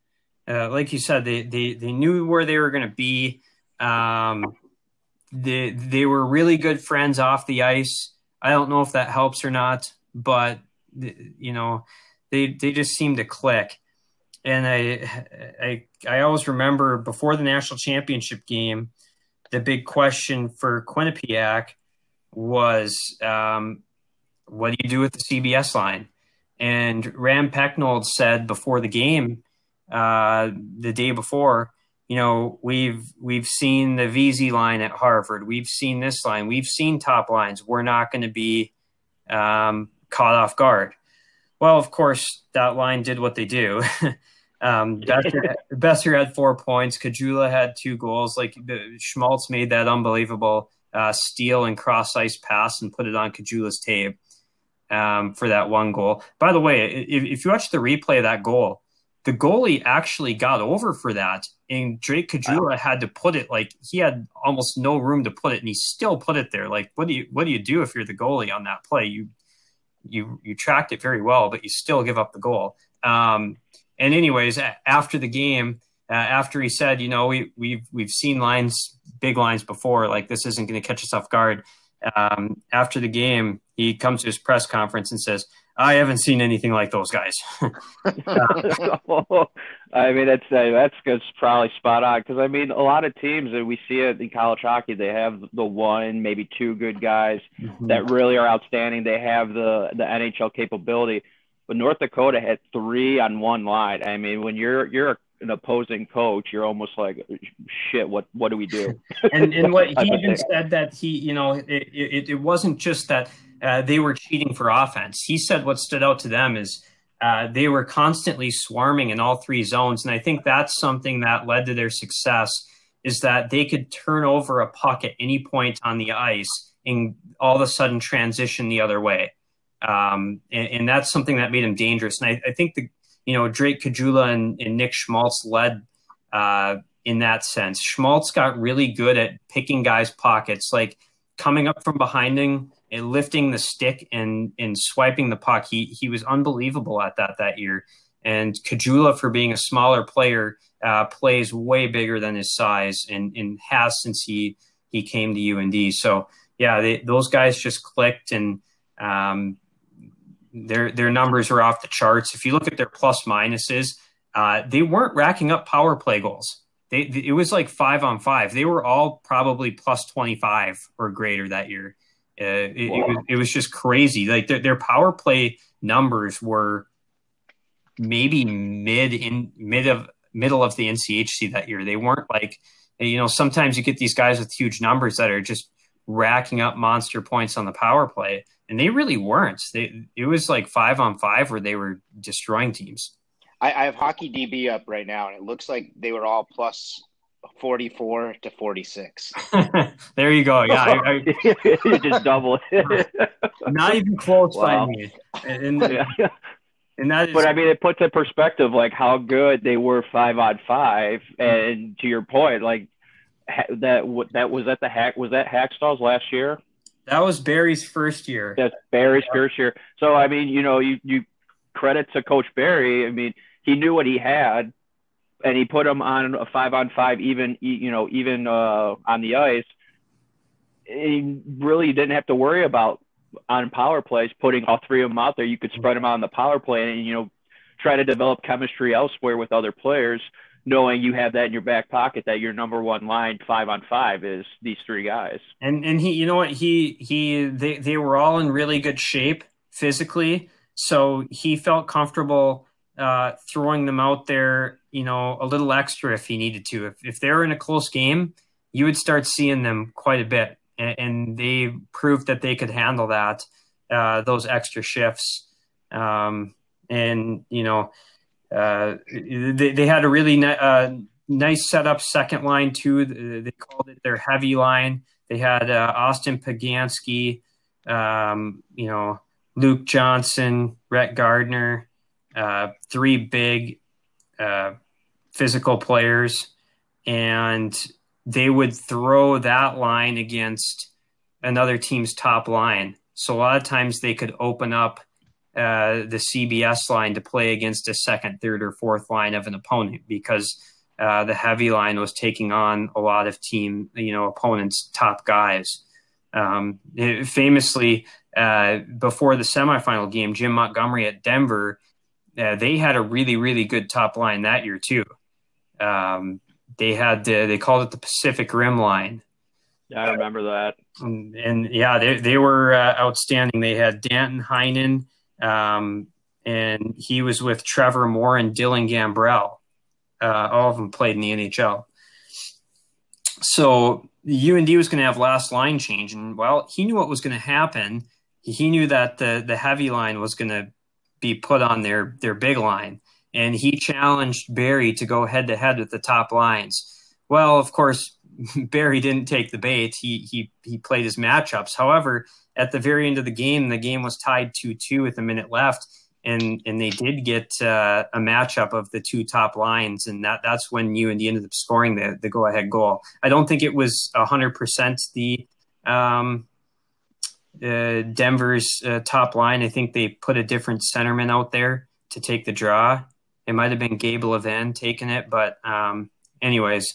Uh, like you said, they they they knew where they were going to be. Um, they they were really good friends off the ice. I don't know if that helps or not, but you know, they they just seem to click. And I I I always remember before the national championship game, the big question for Quinnipiac was, um, what do you do with the CBS line? And Rand Pecknold said before the game, uh, the day before, you know, we've we've seen the Vesey line at Harvard. We've seen this line. We've seen top lines. We're not going to be um, caught off guard. Well, of course, that line did what they do. um, Boeser, Boeser had four points. Caggiula had two goals. Like Schmaltz made that unbelievable uh, steal and cross ice pass and put it on Caggiula's tape um, for that one goal. By the way, if, if, you watch the replay of that goal, the goalie actually got over for that, and Drake wow. had to put it like he had almost no room to put it, and he still put it there. Like, what do you what do you do if you're the goalie on that play? You you you tracked it very well, but you still give up the goal. Um, and anyways, after the game, uh, after he said, you know, we we've we've seen lines, big lines before, like this isn't going to catch us off guard um, after the game, he comes to his press conference and says, I haven't seen anything like those guys.
I mean, that's uh, that's, that's probably spot on because I mean, a lot of teams that we see it in college hockey, they have the one, maybe two good guys mm-hmm. that really are outstanding. They have the the NHL capability, but North Dakota had three on one line. I mean, when you're you're an opposing coach, you're almost like, shit, what what do we do?
and and what he even said that he, you know, it, it, it wasn't just that uh, they were cheating for offense. He said what stood out to them is uh, they were constantly swarming in all three zones, and I think that's something that led to their success. Is that they could turn over a puck at any point on the ice and all of a sudden transition the other way. Um, and, and, that's something that made them dangerous. And I, I think the you know, Drake Caggiula and, and Nick Schmaltz led uh, in that sense. Schmaltz got really good at picking guys' pockets, like coming up from behind him and lifting the stick and and swiping the puck. He he was unbelievable at that that year. And Caggiula, for being a smaller player, uh, plays way bigger than his size and, and has since he he came to UND. So yeah, they, those guys just clicked and um, their their numbers are off the charts. If you look at their plus minuses, uh, they weren't racking up power play goals. They, it was like five on five. They were all probably plus twenty five or greater that year. Uh, it, it, was, it, was, just crazy. Like their, their power play numbers were maybe mid in mid of middle of the NCHC that year. They weren't like you know, sometimes you get these guys with huge numbers that are just racking up monster points on the power play, and they really weren't. They it was like five on five where they were destroying teams.
I, I have hockey DB up right now, and it looks like they were all plus 44 to 46.
there you go. Yeah. I,
I, you just double it.
not even close wow. by me. And, yeah. and that is,
but I mean, it puts in perspective like how good they were five on five. Mm-hmm. And to your point, like that, that was at the hack, was that Hakstol's last year?
That was Berry's first year.
That's Berry's first year. So, I mean, you know, you, you credit to Coach Berry. I mean, he knew what he had and he put him on a five on five, even you know, even uh, on the ice. He really didn't have to worry about on power plays putting all three of them out there. You could spread them out on the power play, and you know, try to develop chemistry elsewhere with other players, knowing you have that in your back pocket that your number one line five on five is these three guys.
And and he, you know what, he he they they were all in really good shape physically, so he felt comfortable uh, throwing them out there, you know, a little extra if he needed to. If, if they're in a close game, you would start seeing them quite a bit. And, and they proved that they could handle that, uh, those extra shifts. Um, and, you know, uh, they, they had a really ni- uh, nice setup second line, too. They called it their heavy line. They had uh, Austin Poganski, um, you know, Luke Johnson, Rhett Gardner, uh, three big uh, physical players, and they would throw that line against another team's top line. So a lot of times they could open up uh, the CBS line to play against a second, third, or fourth line of an opponent because uh, the heavy line was taking on a lot of team, you know, opponents' top guys. Um, famously, uh, before the semifinal game, Jim Montgomery at Denver uh, they had a really really good top line that year too. Um, they had the, they called it the Pacific Rim line.
Yeah, I remember that.
And, and yeah, they they were uh, outstanding. They had Danton Heinen, um, and he was with Trevor Moore and Dylan Gambrell. Uh, all of them played in the NHL. So UND was going to have last line change, and well, he knew what was going to happen. He knew that the the heavy line was going to be put on their their big line. And he challenged Berry to go head to head with the top lines. Well, of course, Berry didn't take the bait. He he he played his matchups. However, at the very end of the game, the game was tied two two with a minute left, and and they did get uh, a matchup of the two top lines, and that that's when UND ended up scoring the the go ahead goal. I don't think it was hundred percent the um, uh, Denver's uh, top line. I think they put a different centerman out there to take the draw. It might have been Gabe Levan taking it, but um, anyways,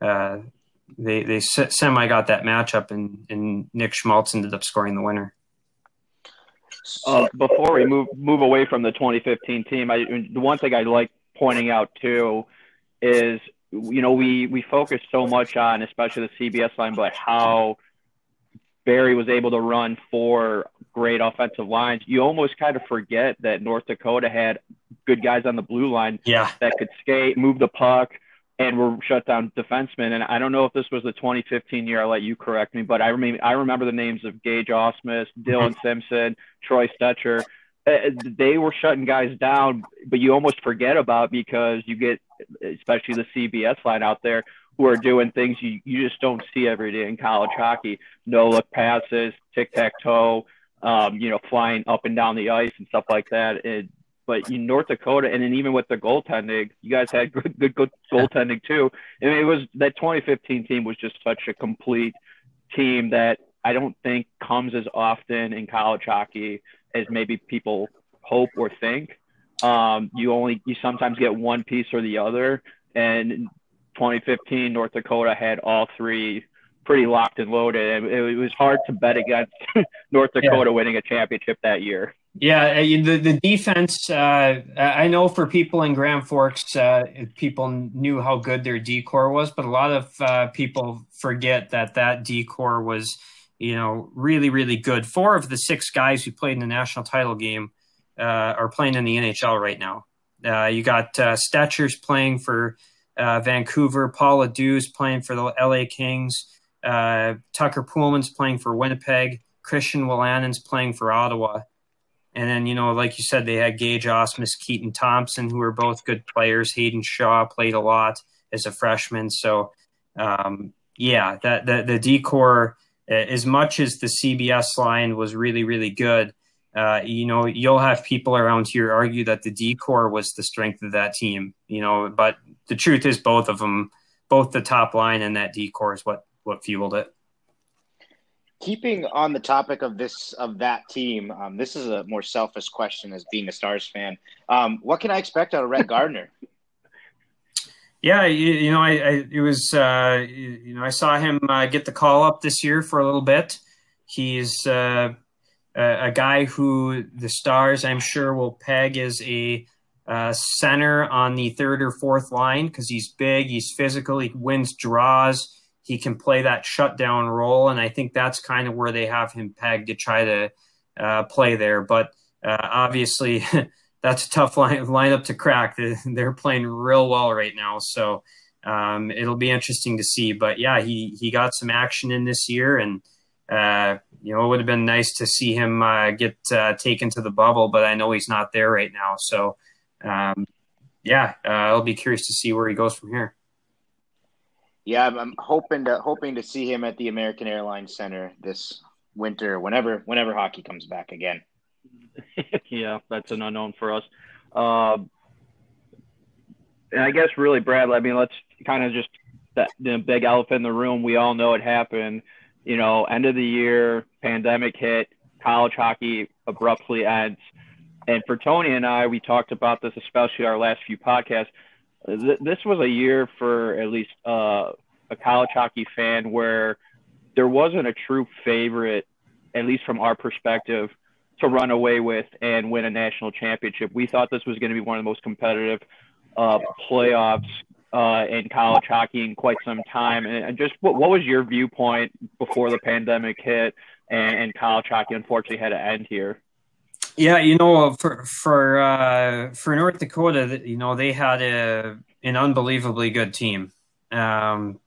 uh, they they semi got that matchup, and, and Nick Schmaltz ended up scoring the winner.
Uh, before we move move away from the 2015 team, I, the one thing I like pointing out too is you know we we focus so much on especially the CBS line, but how Berry was able to run four great offensive lines, you almost kind of forget that North Dakota had good guys on the blue line
yeah.
that could skate, move the puck, and were shut down defensemen. And I don't know if this was the 2015 year. I'll let you correct me, but I remember I remember the names of Gage Ausmus, Dillon mm-hmm. Simpson, Troy Stecher. Uh, they were shutting guys down, but you almost forget about because you get, especially the CBS line out there, who are doing things you, you just don't see every day in college hockey. No look passes, tic tac toe, um, you know, flying up and down the ice and stuff like that. And, but in North Dakota, and then even with the goaltending, you guys had good, good, good goaltending too. I mean, it was that 2015 team was just such a complete team that I don't think comes as often in college hockey as maybe people hope or think. Um, you only you sometimes get one piece or the other, and 2015, North Dakota had all three pretty locked and loaded. And it was hard to bet against North Dakota yeah. winning a championship that year.
Yeah, uh, the the defense. Uh, I know for people in Grand Forks, uh, people knew how good their D corps was, but a lot of uh, people forget that that D corps was, you know, really really good. Four of the six guys who played in the national title game uh, are playing in the NHL right now. Uh, you got uh, Stecher's playing for uh, Vancouver. Paul LaDue's playing for the LA Kings. Uh, Tucker Poolman's playing for Winnipeg. Christian Wolanin's playing for Ottawa. And then, you know, like you said, they had Gage Ausmus, Keaton Thompson, who were both good players. Hayden Shaw played a lot as a freshman. So, um, yeah, that the, the D corps, as much as the CBS line was really, really good, uh, you know, you'll have people around here argue that the D corps was the strength of that team, you know, but the truth is both of them, both the top line and that decor is what, what fueled it
keeping on the topic of this of that team, um, this is a more selfish question as being a Stars fan. Um, what can I expect out of Rhett Gardner?
yeah, you, you, know, I, I it was uh, you know I saw him uh, get the call up this year for a little bit. He's uh, a, guy who the Stars, I'm sure, will peg as a uh, center on the third or fourth line because he's big, he's physical, he wins draws he can play that shutdown role, and I think that's kind of where they have him pegged to try to uh, play there. But uh, obviously, that's a tough line lineup to crack. They're playing real well right now, so um, it'll be interesting to see. But yeah, he he got some action in this year, and uh, you know it would have been nice to see him uh, get uh, taken to the bubble, but I know he's not there right now. So um, yeah, uh, I'll be curious to see where he goes from here.
Yeah, I'm, I'm, hoping to hoping to see him at the American Airlines Center this winter, whenever whenever hockey comes back again.
yeah, that's an unknown for us. Uh, and I guess really, Brad. I mean, let's kind of just that the big elephant in the room. We all know it happened. You know, end of the year, pandemic hit, college hockey abruptly ends. And for Tony and I, we talked about this, especially our last few podcasts this was a year for at least uh, a college hockey fan where there wasn't a true favorite, at least from our perspective, to run away with and win a national championship. We thought this was going to be one of the most competitive uh, playoffs uh, in college hockey in quite some time. And just what, what was your viewpoint before the pandemic hit and, and college hockey unfortunately had to end here?
Yeah, you know, for for uh, for North Dakota, you know, they had a an unbelievably good team. Um,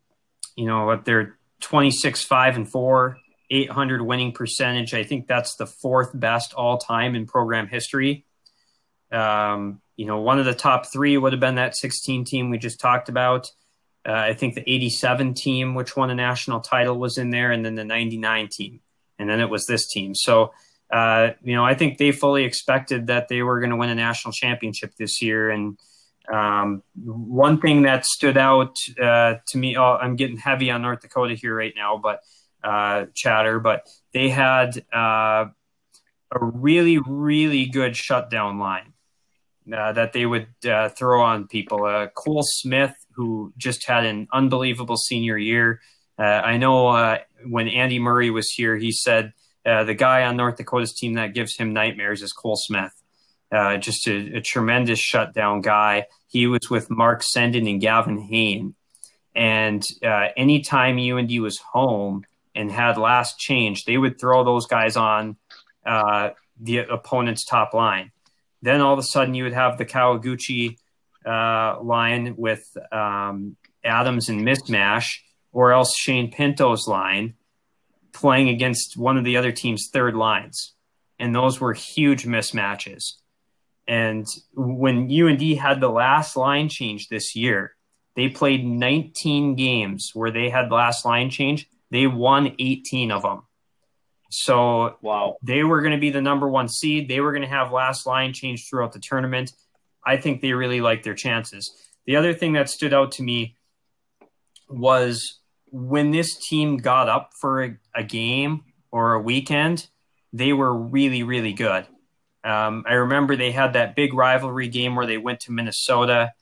you know, what they're 26 5 and 4, 800 winning percentage. I think that's the fourth best all time in program history. Um, you know, one of the top three would have been that 16 team we just talked about. Uh, I think the 87 team, which won a national title, was in there, and then the 99 team. And then it was this team. So, uh, you know, I think they fully expected that they were going to win a national championship this year. And um, one thing that stood out uh, to me, oh, I'm getting heavy on North Dakota here right now, but uh, chatter, but they had uh, a really, really good shutdown line. Uh, that they would uh, throw on people. Uh, Cole Smith, who just had an unbelievable senior year. I know when Andy Murray was here, he said uh, the guy on North Dakota's team that gives him nightmares is Cole Smith. Uh, just a, a, tremendous shutdown guy. He was with Mark Senden and Gavin Hain. And uh, anytime UND was home and had last change, they would throw those guys on uh, the opponent's top line. Then all of a sudden, you would have the Kawaguchi uh, line with um, Adams and Mismash, or else Shane Pinto's line playing against one of the other team's third lines. And those were huge mismatches. And when UND had the last line change this year, they played 19 games where they had last line change. They won 18 of them. So
wow,
they were going to be the number one seed. They were going to have last line change throughout the tournament. I think they really liked their chances. The other thing that stood out to me was when this team got up for a, a game or a weekend, they were really, really good. Um, I remember they had that big rivalry game where they went to Minnesota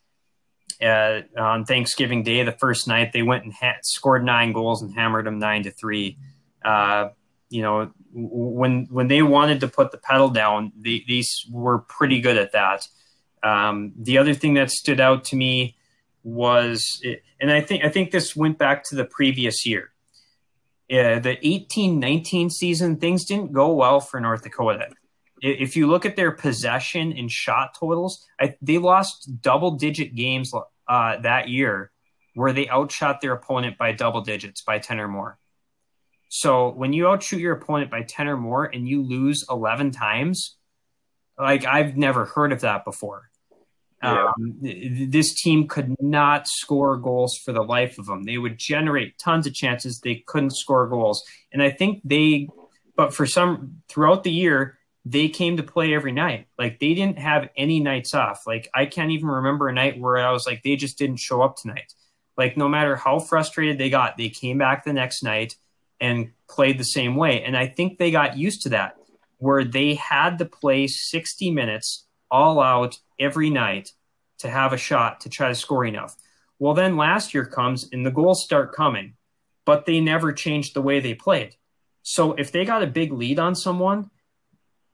uh, on Thanksgiving Day, the first night. They went and ha- scored nine goals and hammered them nine to three. Uh, you know, when when they wanted to put the pedal down, they, these were pretty good at that. Um, the other thing that stood out to me was, and I think I think this went back to the previous year. Uh, the 18-19 season, things didn't go well for North Dakota. If you look at their possession and shot totals, I, they lost double-digit games uh, that year where they outshot their opponent by double digits, by 10 or more. So when you outshoot your opponent by 10 or more and you lose 11 times, like I've never heard of that before. Yeah. Um, this team could not score goals for the life of them. They would generate tons of chances. They couldn't score goals. And I think they, but for some, throughout the year, they came to play every night. Like they didn't have any nights off. Like I can't even remember a night where I was like, they just didn't show up tonight. Like no matter how frustrated they got, they came back the next night and played the same way. And I think they got used to that, where they had to play 60 minutes all out every night to have a shot to try to score enough. Well, then last year comes and the goals start coming, but they never changed the way they played. So if they got a big lead on someone,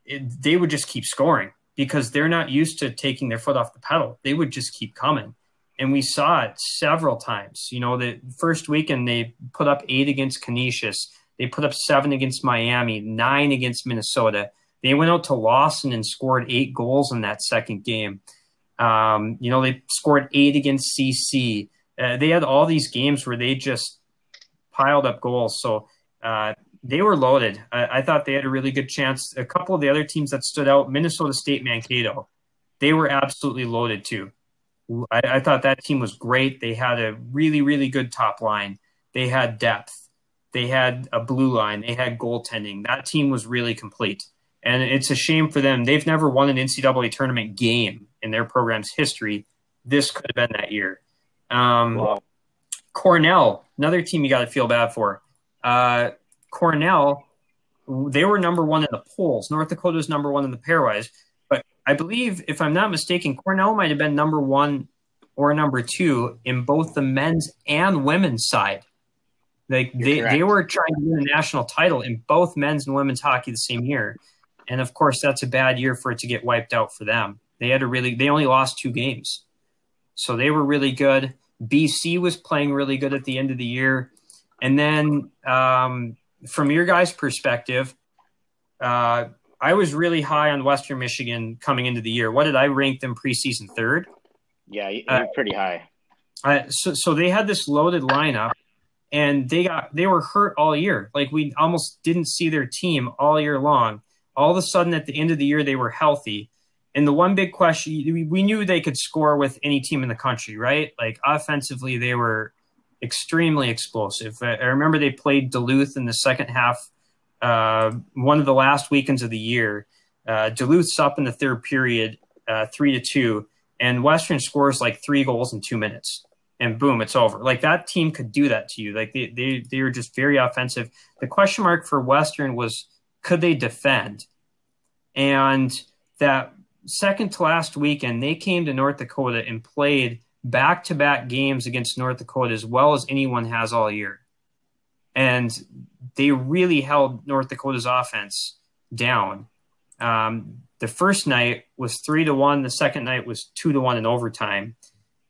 it, they would just keep scoring because they're not used to taking their foot off the pedal. They would just keep coming. And we saw it several times. You know, the first weekend they put up eight against Canisius. They put up seven against Miami, nine against Minnesota. They went out to Lawson and scored eight goals in that second game. Um, you know, they scored eight against CC. Uh, they had all these games where they just piled up goals. So uh, they were loaded. I, I, thought they had a really good chance. A couple of the other teams that stood out, Minnesota State, Mankato, they were absolutely loaded too. I, I thought that team was great. They had a really, really good top line. They had depth. They had a blue line. They had goaltending. That team was really complete. And it's a shame for them. They've never won an NCAA tournament game in their program's history. This could have been that year. Um, wow. Cornell, another team you got to feel bad for. Uh, Cornell, they were number one in the polls. North Dakota was number one in the pairwise. I believe, if I'm not mistaken, Cornell might have been number one or number two in both the men's and women's side. Like they, they were trying to win a national title in both men's and women's hockey the same year. And of course, that's a bad year for it to get wiped out for them. They had a really, they only lost two games. So they were really good. BC was playing really good at the end of the year. And then um, from your guys' perspective, uh, I was really high on Western Michigan coming into the year. What did I rank them preseason third?
Yeah, you're uh, pretty high.
Uh, so, so they had this loaded lineup, and they got they were hurt all year. Like we almost didn't see their team all year long. All of a sudden, at the end of the year, they were healthy. And the one big question, we knew they could score with any team in the country, right? Like offensively, they were extremely explosive. I remember they played Duluth in the second half, uh, one of the last weekends of the year. Uh, Duluth's up in the third period, uh, three to two, and Western scores like three goals in two minutes, and boom, it's over. Like that team could do that to you. Like they they they were just very offensive. The question mark for Western was could they defend, and that second to last weekend they came to North Dakota and played back to back games against North Dakota as well as anyone has all year. And they really held North Dakota's offense down. Um, the first night was three to one. The second night was two to one in overtime.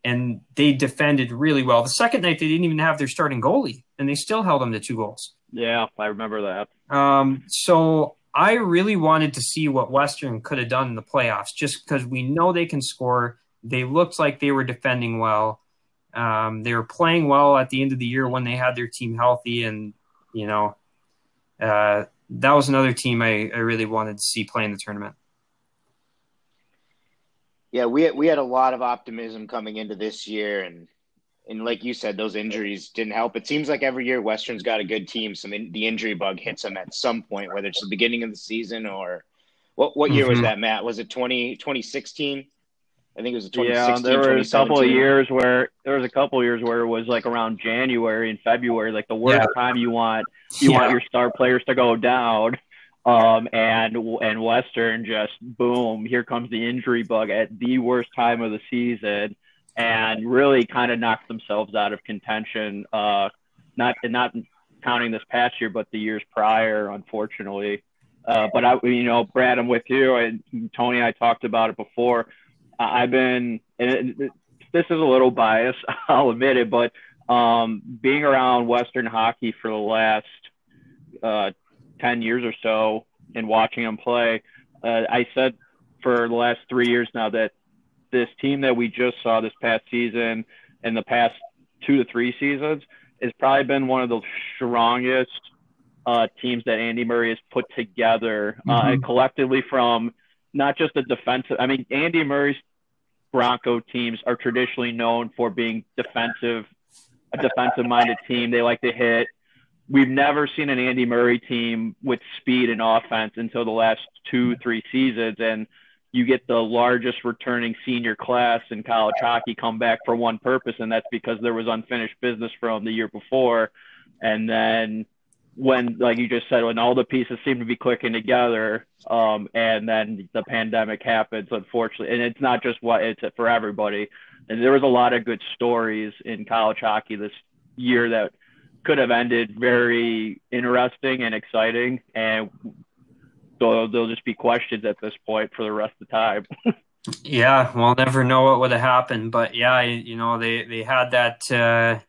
And they defended really well. The second night, they didn't even have their starting goalie, and they still held them to two goals.
Yeah, I remember that.
Um, so I really wanted to see what Western could have done in the playoffs, just because we know they can score. They looked like they were defending well. Um, they were playing well at the end of the year when they had their team healthy, and you know, uh, that was another team I, I really wanted to see play in the tournament.
Yeah, we had, we had a lot of optimism coming into this year, and and like you said, those injuries didn't help. It seems like every year Western's got a good team, so the injury bug hits them at some point, whether it's the beginning of the season or what what year mm-hmm. was that, Matt? Was it 20, 2016? I think it was
yeah. There were a couple of years where there was a couple of years where it was like around January and February, like the worst yeah. time you want you yeah. want your star players to go down. Um, and and Western just boom, here comes the injury bug at the worst time of the season, and really kind of knocked themselves out of contention. Uh, not not counting this past year, but the years prior, unfortunately. Uh, but I, you know, Brad, I'm with you, and Tony. I talked about it before I've been, and this is a little biased, I'll admit it, but um, being around Western hockey for the last uh, 10 years or so and watching them play, uh, I said for the last three years now that this team that we just saw this past season and the past two to three seasons has probably been one of the strongest uh, teams that Andy Murray has put together uh, mm-hmm. collectively from not just the defensive. I mean, Andy Murray's Bronco teams are traditionally known for being defensive, a defensive minded team. They like to hit. We've never seen an Andy Murray team with speed and offense until the last two, three seasons. And you get the largest returning senior class in college hockey come back for one purpose, and that's because there was unfinished business from the year before. And then when, like you just said, when all the pieces seem to be clicking together, um, and then the pandemic happens, unfortunately, and it's not just what it's for everybody. And there was a lot of good stories in college hockey this year that could have ended very interesting and exciting. And so there'll just be questions at this point for the rest of the time.
yeah, we'll never know what would have happened, but yeah, you know they they had that uh,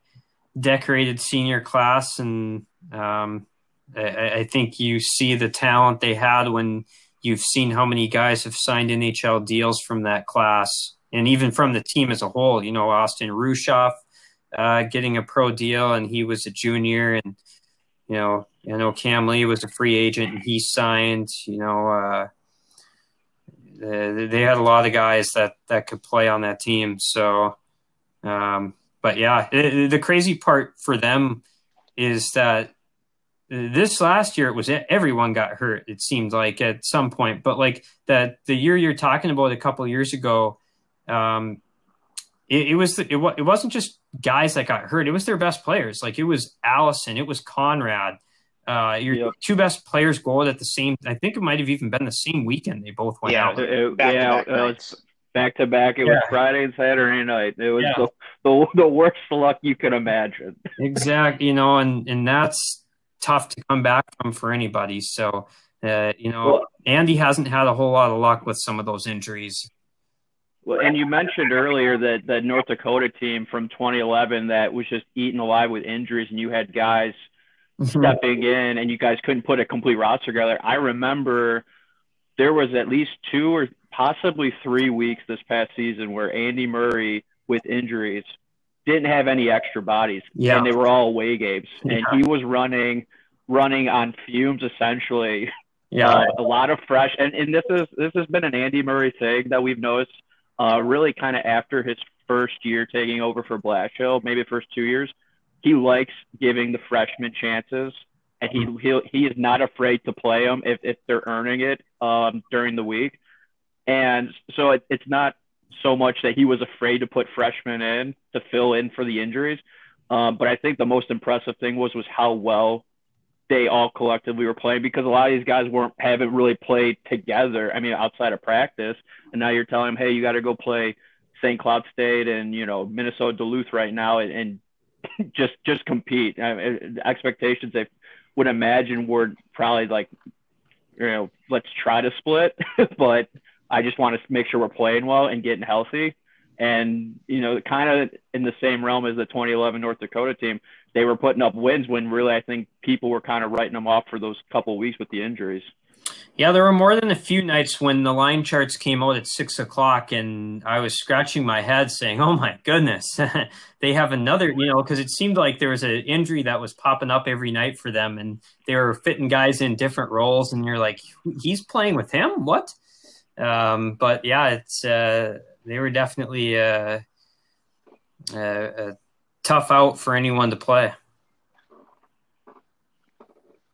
decorated senior class, and um, I, I think you see the talent they had when you've seen how many guys have signed NHL deals from that class, and even from the team as a whole. You know, Austin Rushoff uh, getting a pro deal, and he was a junior, and you know, I know Cam Lee was a free agent and he signed. You know, uh, they had a lot of guys that that could play on that team. So, um, but yeah, the crazy part for them is that this last year it was everyone got hurt. It seemed like at some point, but like that the year you're talking about a couple years ago, um, it, it was it, it wasn't just guys that got hurt. It was their best players. Like it was Allison, it was Conrad. Uh, your yep. two best players go at the same. I think it might have even been the same weekend they both went
yeah,
out.
It, back yeah, to back uh, back to back. It yeah. was Friday and Saturday night. It was yeah. the, the, the worst luck you could imagine.
exactly, you know, and and that's tough to come back from for anybody. So, uh, you know, well, Andy hasn't had a whole lot of luck with some of those injuries.
Well, and you mentioned earlier that that North Dakota team from 2011 that was just eaten alive with injuries, and you had guys mm-hmm. stepping in, and you guys couldn't put a complete roster together. I remember there was at least two or possibly three weeks this past season where Andy Murray with injuries didn't have any extra bodies, yeah. and they were all away games, and he was running running on fumes essentially. Yeah, uh, a lot of fresh, and, and this is this has been an Andy Murray thing that we've noticed uh, really kind of after his first year taking over for Blashill, maybe the first two years, he likes giving the freshmen chances, and he he he is not afraid to play them if if they're earning it um, during the week, and so it, it's not so much that he was afraid to put freshmen in to fill in for the injuries, um, but I think the most impressive thing was was how well they all collectively were playing because a lot of these guys weren't haven't really played together. I mean, outside of practice, and now you're telling them, hey, you got to go play St. Cloud State and you know Minnesota Duluth right now, and, and just just compete. I mean, expectations they would imagine were probably like, you know, let's try to split, but I just want to make sure we're playing well and getting healthy. And you know, kind of in the same realm as the 2011 North Dakota team, they were putting up wins when really I think people were kind of writing them off for those couple of weeks with the injuries.
Yeah, there were more than a few nights when the line charts came out at six o'clock, and I was scratching my head saying, "Oh my goodness, they have another." You know, because it seemed like there was an injury that was popping up every night for them, and they were fitting guys in different roles, and you're like, "He's playing with him? What?" Um, but yeah, it's uh, they were definitely uh, uh, a tough out for anyone to play.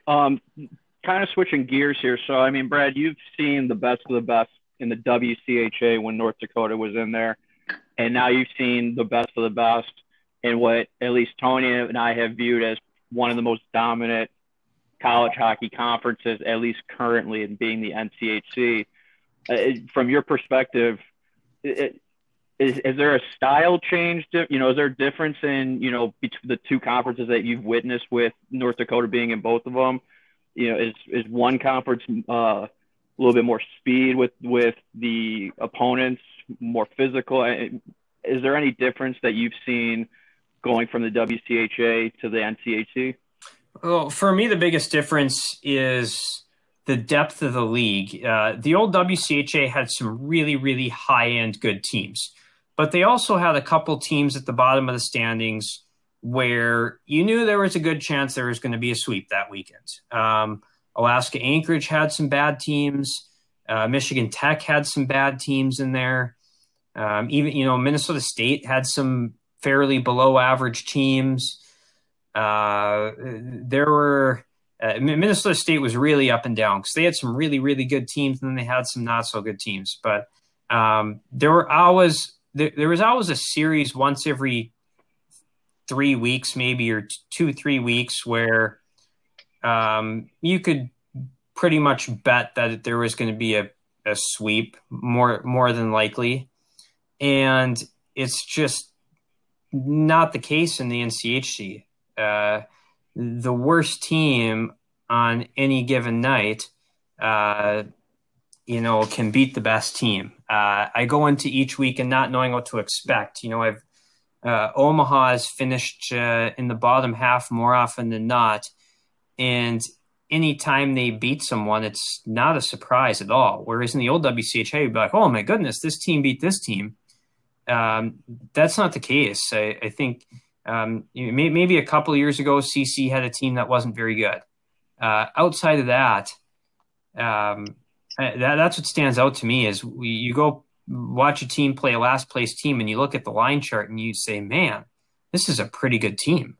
Um, kind of switching gears here. So, I mean, Brad, you've seen the best of the best in the WCHA when North Dakota was in there, and now you've seen the best of the best in what at least Tony and I have viewed as one of the most dominant college hockey conferences, at least currently, in being the NCHC. Uh, from your perspective, it, is, is there a style change? You know, is there a difference in you know between the two conferences that you've witnessed with North Dakota being in both of them? You know, is is one conference uh, a little bit more speed with with the opponents, more physical? Is there any difference that you've seen going from the WCHA to the NCHC?
Well, for me, the biggest difference is the depth of the league. Uh, the old WCHA had some really, really high end good teams, but they also had a couple teams at the bottom of the standings where you knew there was a good chance there was going to be a sweep that weekend. Um, Alaska Anchorage had some bad teams. Uh, Michigan Tech had some bad teams in there. Um, even you know Minnesota State had some fairly below average teams. Uh, there were uh, Minnesota State was really up and down because they had some really really good teams and then they had some not so good teams. But um, there were always there, there, was always a series once every three weeks, maybe or two three weeks, where um, you could pretty much bet that there was going to be a, a sweep more more than likely, and it's just not the case in the NCHC. Uh, the worst team on any given night, uh, you know, can beat the best team. Uh, I go into each week and not knowing what to expect. You know, I've uh, Omaha has finished uh, in the bottom half more often than not, and anytime they beat someone, it's not a surprise at all. Whereas in the old WCHA, you'd be like, "Oh my goodness, this team beat this team." Um, that's not the case. I, I think um, maybe a couple of years ago, CC had a team that wasn't very good. Uh, outside of that, um, that, that's what stands out to me is we, you go watch a team play a last place team and you look at the line chart and you say, man, this is a pretty good team.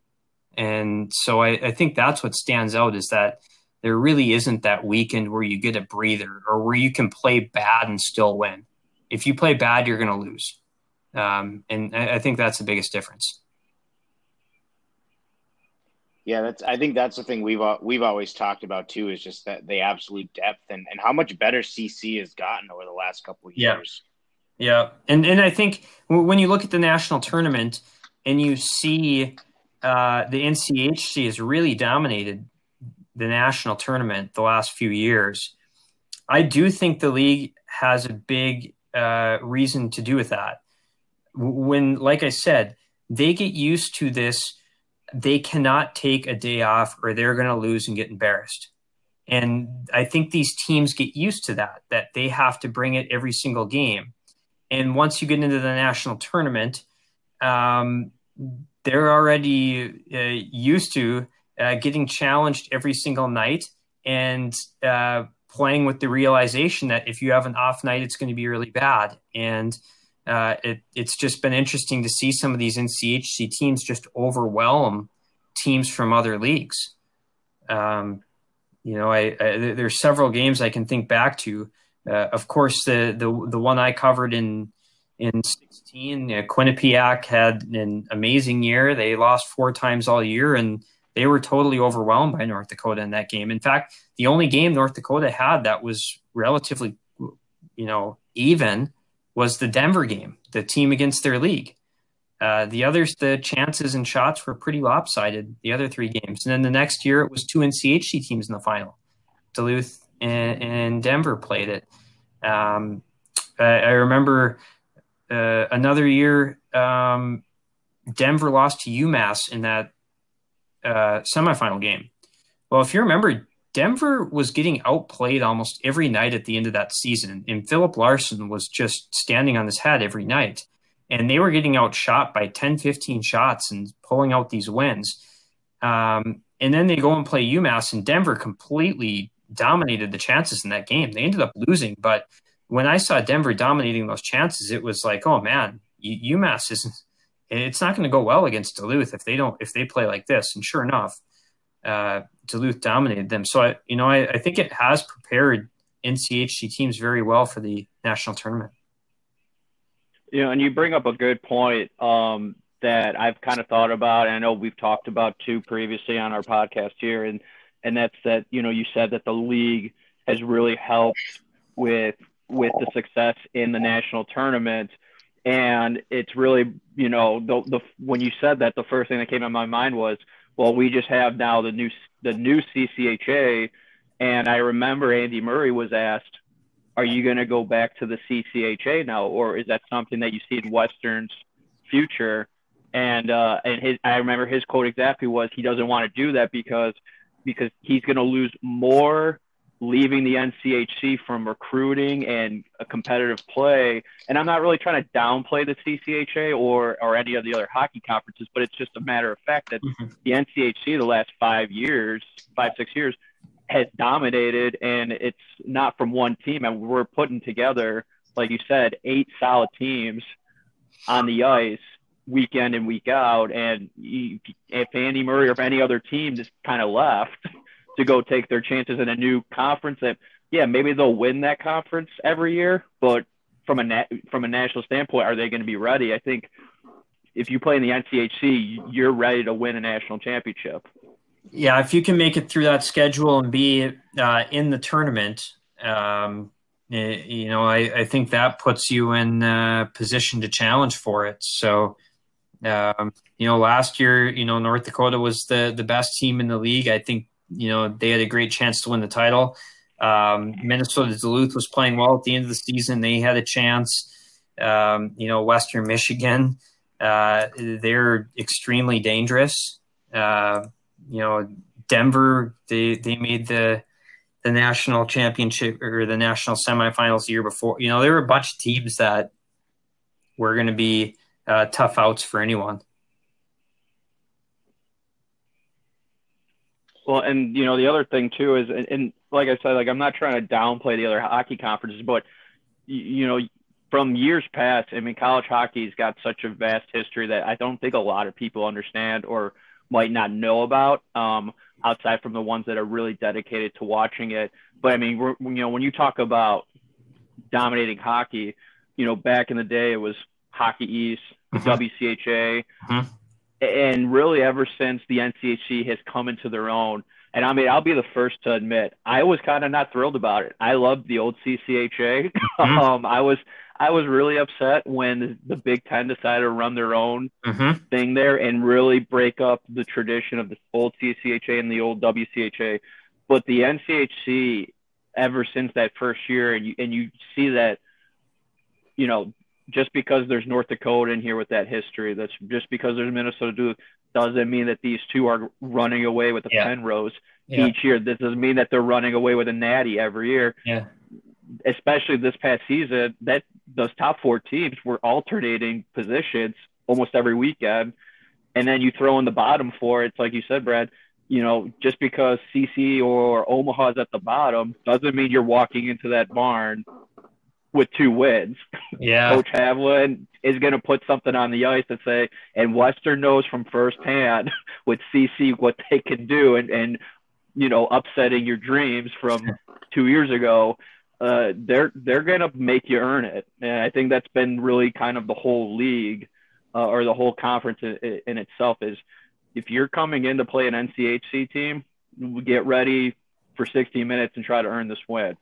And so I, I think that's what stands out is that there really isn't that weekend where you get a breather or where you can play bad and still win. If you play bad, you're going to lose. Um, and I, I think that's the biggest difference.
Yeah, that's. I think that's the thing we've we've always talked about too is just that the absolute depth and, and how much better CC has gotten over the last couple of years.
Yeah, yeah, and and I think when you look at the national tournament and you see uh, the NCHC has really dominated the national tournament the last few years. I do think the league has a big uh, reason to do with that. When, like I said, they get used to this they cannot take a day off or they're going to lose and get embarrassed. And I think these teams get used to that, that they have to bring it every single game. And once you get into the national tournament, um, they're already uh, used to uh, getting challenged every single night and uh, playing with the realization that if you have an off night, it's going to be really bad. And uh, it, it's just been interesting to see some of these NCHC teams just overwhelm teams from other leagues. Um, you know, I, I, there's several games I can think back to. Uh, of course, the, the the one I covered in in 16, uh, Quinnipiac had an amazing year. They lost four times all year, and they were totally overwhelmed by North Dakota in that game. In fact, the only game North Dakota had that was relatively, you know, even was the Denver game, the team against their league. Uh, the others, the chances and shots were pretty lopsided. The other three games, and then the next year it was two NCHC teams in the final. Duluth and, and Denver played it. Um, I, I, remember uh, another year, um, Denver lost to UMass in that uh, semifinal game. Well, if you remember, Denver was getting outplayed almost every night at the end of that season, and Filip Larsson was just standing on his head every night. And they were getting outshot by 10, 15 shots and pulling out these wins. Um, and then they go and play UMass, and Denver completely dominated the chances in that game. They ended up losing, but when I saw Denver dominating those chances, it was like, oh man, UMass isn't. It's not going to go well against Duluth if they don't if they play like this. And sure enough, uh, Duluth dominated them. So I, you know, I, I think it has prepared NCHC teams very well for the national tournament.
Know, and you bring up a good point um, that I've kind of thought about, and I know we've talked about too previously on our podcast here, and and that's that you know you said that the league has really helped with with the success in the national tournament, and it's really you know the the when you said that the first thing that came to my mind was well, we just have now the new the new CCHA, and I remember Andy Murray was asked, "Are you going to go back to the CCHA now, or is that something that you see in Western's future?" And uh, and his I remember his quote exactly was, "He doesn't want to do that because because he's going to lose more leaving the NCHC from recruiting and a competitive play. And I'm not really trying to downplay the CCHA or or any of the other hockey conferences, but it's just a matter of fact that mm-hmm. the NCHC the last five years, five six years, has dominated, and it's not from one team. And we're putting together, like you said, eight solid teams on the ice week in and week out. And if Andy Murray or if any other team just kind of left to go take their chances in a new conference, that yeah, maybe they'll win that conference every year, but from a na- from a national standpoint, are they going to be ready? I think if you play in the NCHC, you're ready to win a national championship.
Yeah, if you can make it through that schedule and be uh, in the tournament, um, you know, I, I, think that puts you in a position to challenge for it. So, um, you know, last year, you know, North Dakota was the the best team in the league. I think, you know, they had a great chance to win the title. Um, Minnesota Duluth was playing well at the end of the season. They had a chance. Um, you know, Western Michigan, uh, they're extremely dangerous. Uh, you know, Denver, they they made the the national championship or the national semifinals the year before. You know, there were a bunch of teams that were going to be uh, tough outs for anyone.
Well, and you know the other thing too is, and, and like I said, like I'm not trying to downplay the other hockey conferences, but you, you know from years past, I mean, college hockey's got such a vast history that I don't think a lot of people understand or might not know about um, outside from the ones that are really dedicated to watching it. But I mean, we're, you know, when you talk about dominating hockey, you know, back in the day it was Hockey East, mm-hmm. WCHA, mm-hmm. And really ever since the NCHC has come into their own. And I mean, I'll be the first to admit I was kind of not thrilled about it. I loved the old CCHA. Mm-hmm. um, I was I was really upset when the Big Ten decided to run their own mm-hmm. thing there and really break up the tradition of the old CCHA and the old WCHA. But the NCHC, ever since that first year, and you and you see that, you know, just because there's North Dakota in here with that history, that's just because there's Minnesota Duluth, doesn't mean that these two are running away with the yeah. Penrose yeah. each year. This doesn't mean that they're running away with a Natty every year.
Yeah
especially this past season, that those top four teams were alternating positions almost every weekend. And then you throw in the bottom four. It's like you said, Brad. You know, just because CC or Omaha's at the bottom doesn't mean you're walking into that barn with two wins.
Yeah,
Coach Haviland is going to put something on the ice to say, and Western knows from firsthand with CC what they can do, and and you know, upsetting your dreams from two years ago uh, they're they're gonna make you earn it, and I think that's been really kind of the whole league uh, or the whole conference in, in, itself is if you're coming in to play an NCHC team, get ready for 60 minutes and try to earn this win.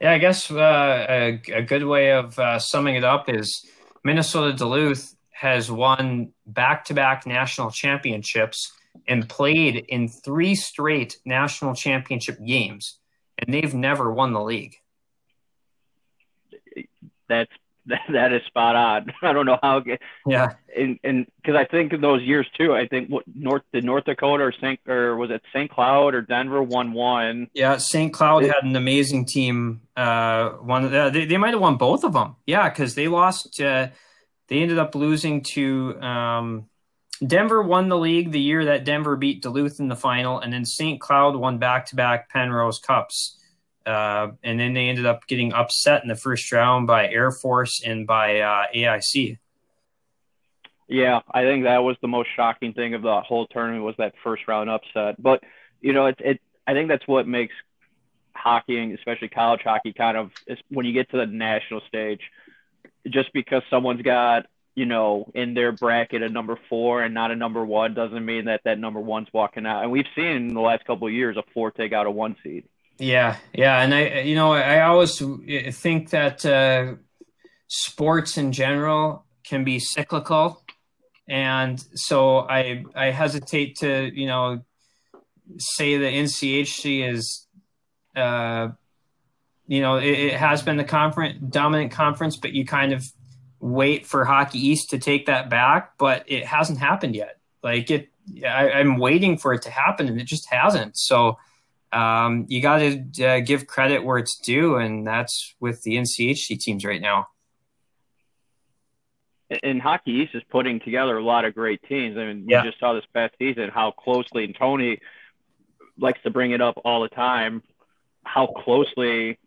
Yeah, I guess uh, a, a, good way of uh, summing it up is Minnesota Duluth has won back-to-back national championships and played in three straight national championship games, and they've never won the league.
That's that, that is spot on. I don't know how.
Yeah,
and and because I think in those years too, I think what North did North Dakota or Saint or was it St. Cloud or Denver won one.
Yeah, St. Cloud had an amazing team. Uh, one uh, they they might have won both of them. Yeah, because they lost. Uh, they ended up losing to. Um, Denver won the league the year that Denver beat Duluth in the final, and then St. Cloud won back to back Penrose Cups. Uh, and then they ended up getting upset in the first round by Air Force and by uh, AIC.
Yeah, I think that was the most shocking thing of the whole tournament was that first round upset. But you know, it, it I think that's what makes hockey, especially college hockey, kind of is when you get to the national stage. Just because someone's got you know in their bracket a number four and not a number one doesn't mean that that number one's walking out. And we've seen in the last couple of years a four take out a one seed.
Yeah, yeah, and I, you know, I always think that uh, sports in general can be cyclical, and so I, I hesitate to, you know, say the NCHC is, uh, you know, it, it has been the conference dominant conference, but you kind of wait for Hockey East to take that back, but it hasn't happened yet. Like it, I, I'm waiting for it to happen, and it just hasn't. So um, you got to uh, give credit where it's due, and that's with the NCHC teams right now.
And Hockey East is putting together a lot of great teams. I mean, yeah. we just saw this past season how closely, and Tony likes to bring it up all the time, how closely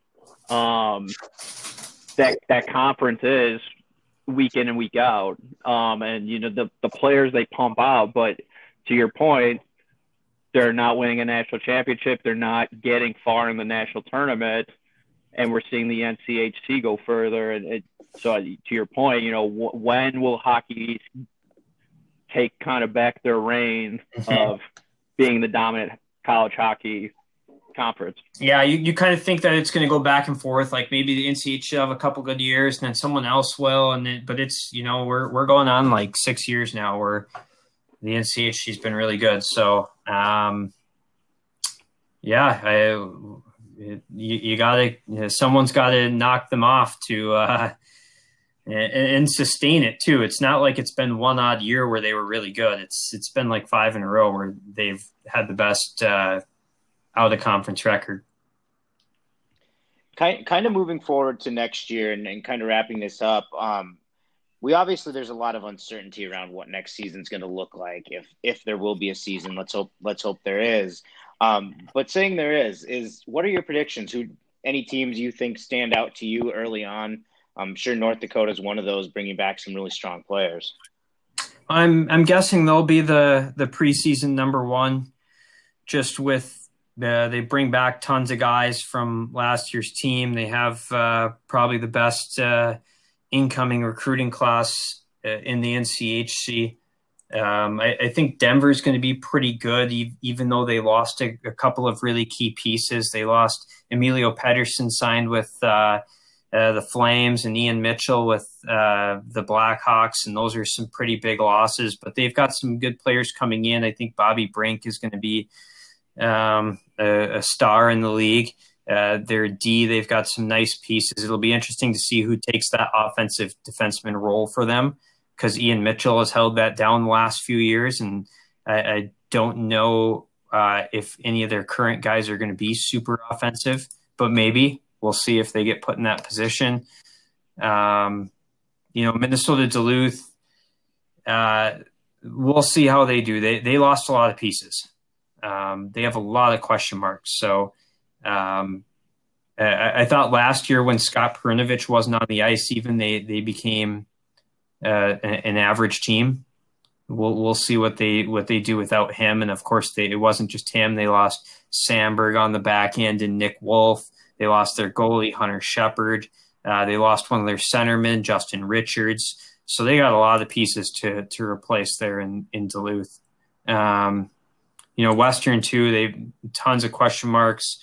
um, that that conference is week in and week out. Um, and you know the the players they pump out, but to your point, they're not winning a national championship. They're not getting far in the national tournament, and we're seeing the NCHC go further. And it, so, to your point, you know, w- when will Hockey take kind of back their reign mm-hmm. of being the dominant college hockey conference.
Yeah, you, you kind of think that it's going to go back and forth. Like maybe the NCHC should have a couple good years, and then someone else will. And then, but it's you know we're we're going on like six years now where the NCHC's been really good. So um, yeah, I, you, you got to someone's got to knock them off to. Uh, and, and sustain it too. It's not like it's been one odd year where they were really good. It's it's been like five in a row where they've had the best uh, out of conference record.
Kind kind of moving forward to next year and, and kind of wrapping this up. Um, we obviously there's a lot of uncertainty around what next season's going to look like if if there will be a season. Let's hope let's hope there is. Um, but saying there is is what are your predictions? Who any teams you think stand out to you early on? I'm sure North Dakota is one of those, bringing back some really strong players.
I'm I'm guessing they'll be the the preseason number one, just with the, they bring back tons of guys from last year's team. They have uh, probably the best uh, incoming recruiting class uh, in the NCHC. Um, I, I, think Denver is going to be pretty good, even though they lost a, a, couple of really key pieces. They lost Emilio Pettersen, signed with uh, uh, the Flames, and Ian Mitchell with uh, the Blackhawks, and those are some pretty big losses. But they've got some good players coming in. I think Bobby Brink is going to be um, a, a, star in the league. Uh, their D, they've got some nice pieces. It'll be interesting to see who takes that offensive defenseman role for them because Ian Mitchell has held that down the last few years, and I, I don't know uh, if any of their current guys are going to be super offensive, but maybe we'll see if they get put in that position. Um, you know, Minnesota Duluth, uh, we'll see how they do. They they lost a lot of pieces. Um, they have a lot of question marks. So um, I, I, thought last year when Scott Perunovich wasn't on the ice, even they they became uh, an, average team. We'll we'll see what they what they do without him. And of course, they, it wasn't just him. They lost Samberg on the back end and Nick Wolff. They lost their goalie Hunter Shepard. Uh, they lost one of their centermen, Justin Richards. So they got a lot of pieces to to replace there in in Duluth. Um, you know, Western too. They tons of question marks.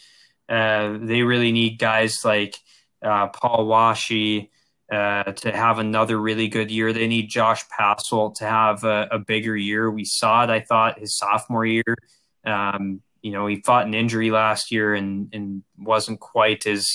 Uh, they really need guys like uh, Paul Washe uh, to have another really good year. They need Josh Passolt to have a, a, bigger year. We saw it. I thought his sophomore year. Um, you know, he fought an injury last year and and wasn't quite as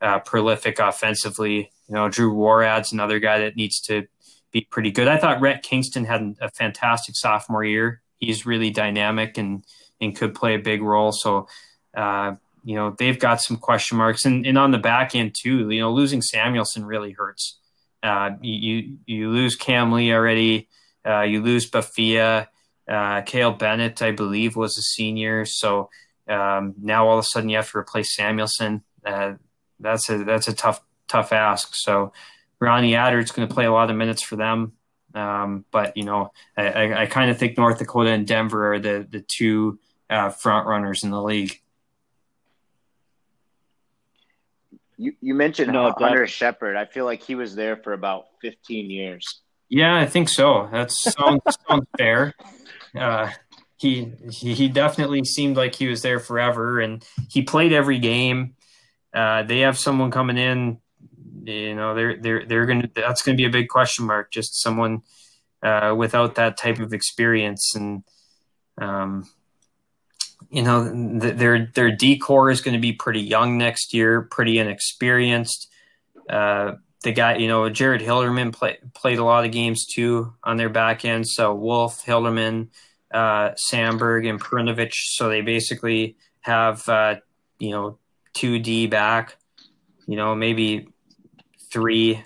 uh, prolific offensively. You know, Drew Worrad's another guy that needs to be pretty good. I thought Rhett Kingston had a fantastic sophomore year he's really dynamic and and could play a big role. So, uh, you know, they've got some question marks, and, and on the back end too. You know, losing Samuelsson really hurts. Uh, you you lose Cam Lee already. Uh, you lose Bafia. Uh, Kale Bennett, I believe, was a senior. So um, now all of a sudden you have to replace Samuelsson. Uh, that's a that's a tough tough ask. So Ronnie Attard's going to play a lot of minutes for them. Um, but you know, I, I, I kind of think North Dakota and Denver are the the two uh, front runners in the league.
You you mentioned no, Hunter Shepard. I feel like he was there for about fifteen years.
Yeah, I think so. That sounds, sounds fair. Uh, he he definitely seemed like he was there forever, and he played every game. Uh, they have someone coming in you know they're they're they're gonna that's gonna be a big question mark. Just someone uh, without that type of experience, and um, you know th- their their D corps is going to be pretty young next year, pretty inexperienced. Uh, the guy, you know, Jared Hilderman play, played a lot of games too on their back end. So Wolff, Hilderman, uh, Samberg, and Perunovich. So they basically have uh, you know two D back, you know maybe three,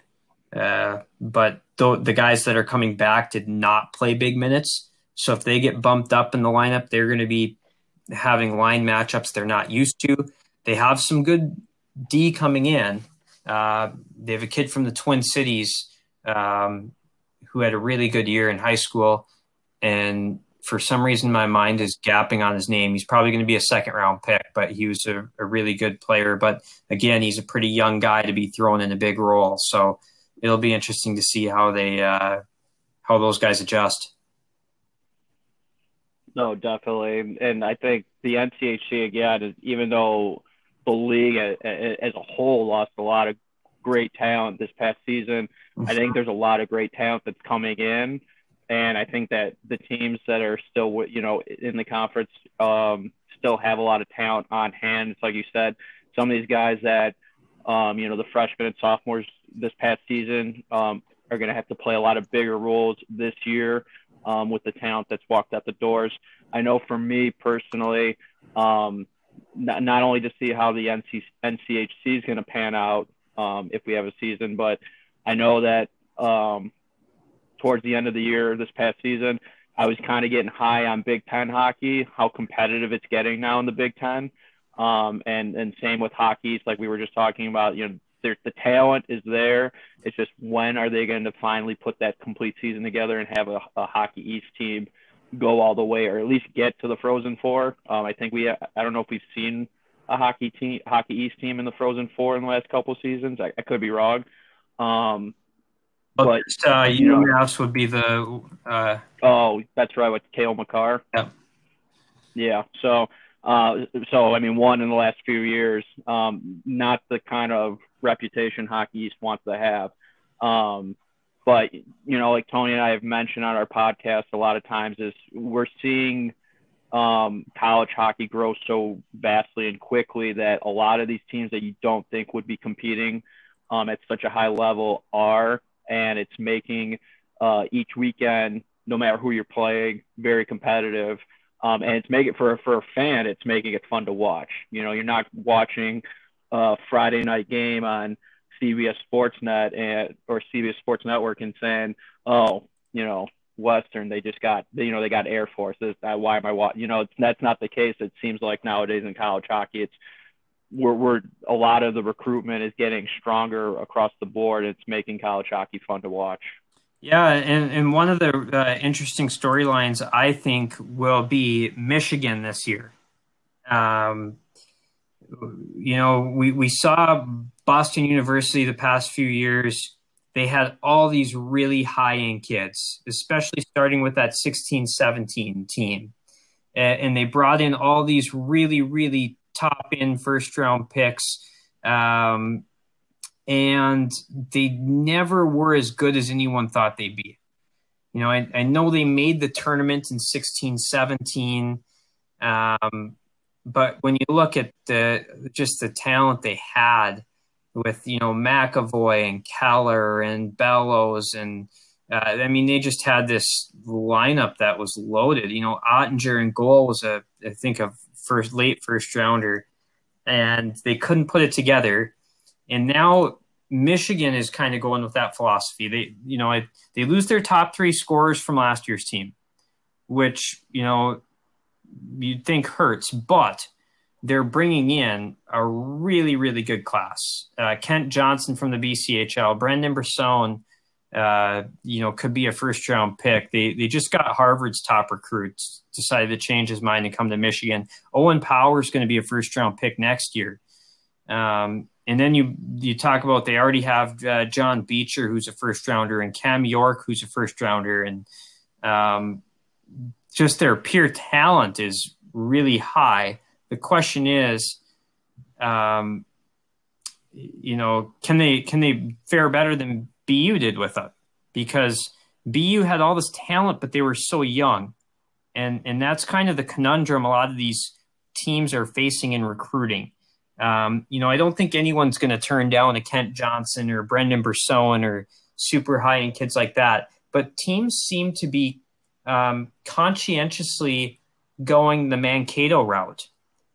uh, but th- the guys that are coming back did not play big minutes. So if they get bumped up in the lineup, they're going to be having line matchups they're not used to. They have some good D coming in. Uh, they have a kid from the Twin Cities um, who had a really good year in high school, and for some reason my mind is gapping on his name. He's probably going to be a second round pick, but he was a, a, really good player. But again, he's a pretty young guy to be thrown in a big role, so it'll be interesting to see how they uh, how those guys adjust.
No, definitely, and I think the NCHC again is even though the league as, a whole lost a lot of great talent this past season. I think there's a lot of great talent that's coming in, and I think that the teams that are still, you know, in the conference um, still have a lot of talent on hand. It's like you said, some of these guys that, um, you know, the freshmen and sophomores this past season um, are going to have to play a lot of bigger roles this year um, with the talent that's walked out the doors. I know for me personally, um, not, not only to see how the NC, NCHC is going to pan out um, if we have a season, but I know that um, towards the end of the year this past season, I was kind of getting high on Big Ten hockey, how competitive it's getting now in the Big Ten. Um, and, and same with hockey, like we were just talking about, you know, there's the talent is there. It's just when are they going to finally put that complete season together and have a, a hockey East team go all the way or at least get to the Frozen Four. Um, I think we I don't know if we've seen a hockey team hockey East team in the Frozen Four in the last couple seasons. I, I could be wrong. Um,
but uh, you know, UMass would be the. Uh...
Oh, that's right with Cale Makar.
Yeah.
Yeah. So, so I mean, one in the last few years, um, not the kind of reputation Hockey East wants to have. Um, but you know, like Tony and I have mentioned on our podcast a lot of times, is we're seeing um, college hockey grow so vastly and quickly that a lot of these teams that you don't think would be competing um, at such a high level are, and it's making uh, each weekend, no matter who you're playing, very competitive. Um, and it's making for for a fan, it's making it fun to watch. You know, you're not watching a Friday night game on CBS Sportsnet and or CBS Sports Network and saying, "Oh, you know, Western, they just got you know they got Air Force. Uh, why am I watching? You know, that's not the case. It seems like nowadays in college hockey, it's we're, we're a lot of the recruitment is getting stronger across the board. It's making college hockey fun to watch.
Yeah, and, and one of the uh, interesting storylines I think will be Michigan this year. Um, you know, we, we saw Boston University the past few years. They had all these really high end kids, especially starting with that 16 17 team. And they brought in all these really, really top end first round picks. Um, and they never were as good as anyone thought they'd be. You know, I, I know they made the tournament in 16 17. Um, but when you look at the just the talent they had with you know McAvoy and Keller and Bellows and uh, I mean they just had this lineup that was loaded. You know Oettinger and goal was a I think a first late first rounder, and they couldn't put it together. And now Michigan is kind of going with that philosophy. They you know they lose their top three scorers from last year's team, which you know you'd think hurts, but they're bringing in a really, really good class. Uh, Kent Johnson from the BCHL, Brendan Brisson, uh, you know, could be a first round pick. They they just got Harvard's top recruits, decided to change his mind and come to Michigan. Owen Power is going to be a first round pick next year. Um, and then you you talk about they already have uh, John Beecher, who's a first rounder, and Cam York, who's a first rounder, and um, just their pure talent is really high. The question is, um, you know, can they can they fare better than BU did with it? Because BU had all this talent, but they were so young, and and that's kind of the conundrum a lot of these teams are facing in recruiting. Um, you know, I don't think anyone's going to turn down a Kent Johnson or Brendan Brisson or super high end kids like that. But teams seem to be um, conscientiously going the Mankato route.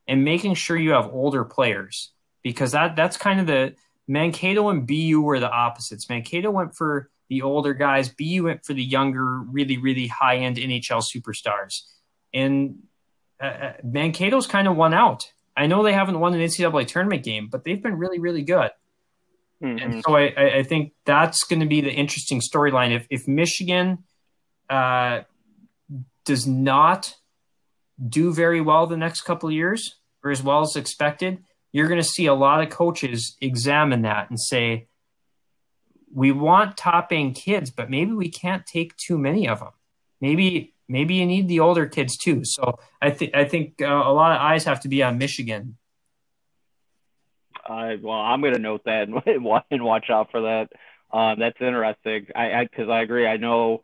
and making sure you have older players because that that's kind of the Mankato and BU were the opposites. Mankato went for the older guys, BU went for the younger, really, really high end NHL superstars. And uh, uh, Mankato's kind of won out. I know they haven't won an NCAA tournament game, but they've been really, really good. Mm-hmm. And so I, I think that's going to be the interesting storyline. If, if Michigan uh, does not do very well the next couple of years or as well as expected, you're going to see a lot of coaches examine that and say, we want top end kids, but maybe we can't take too many of them. Maybe maybe you need the older kids too. So I think I think uh, a lot of eyes have to be on Michigan.
Uh, well, I'm going to note that and watch out for that. Um, that's interesting. I because I, I, agree. I know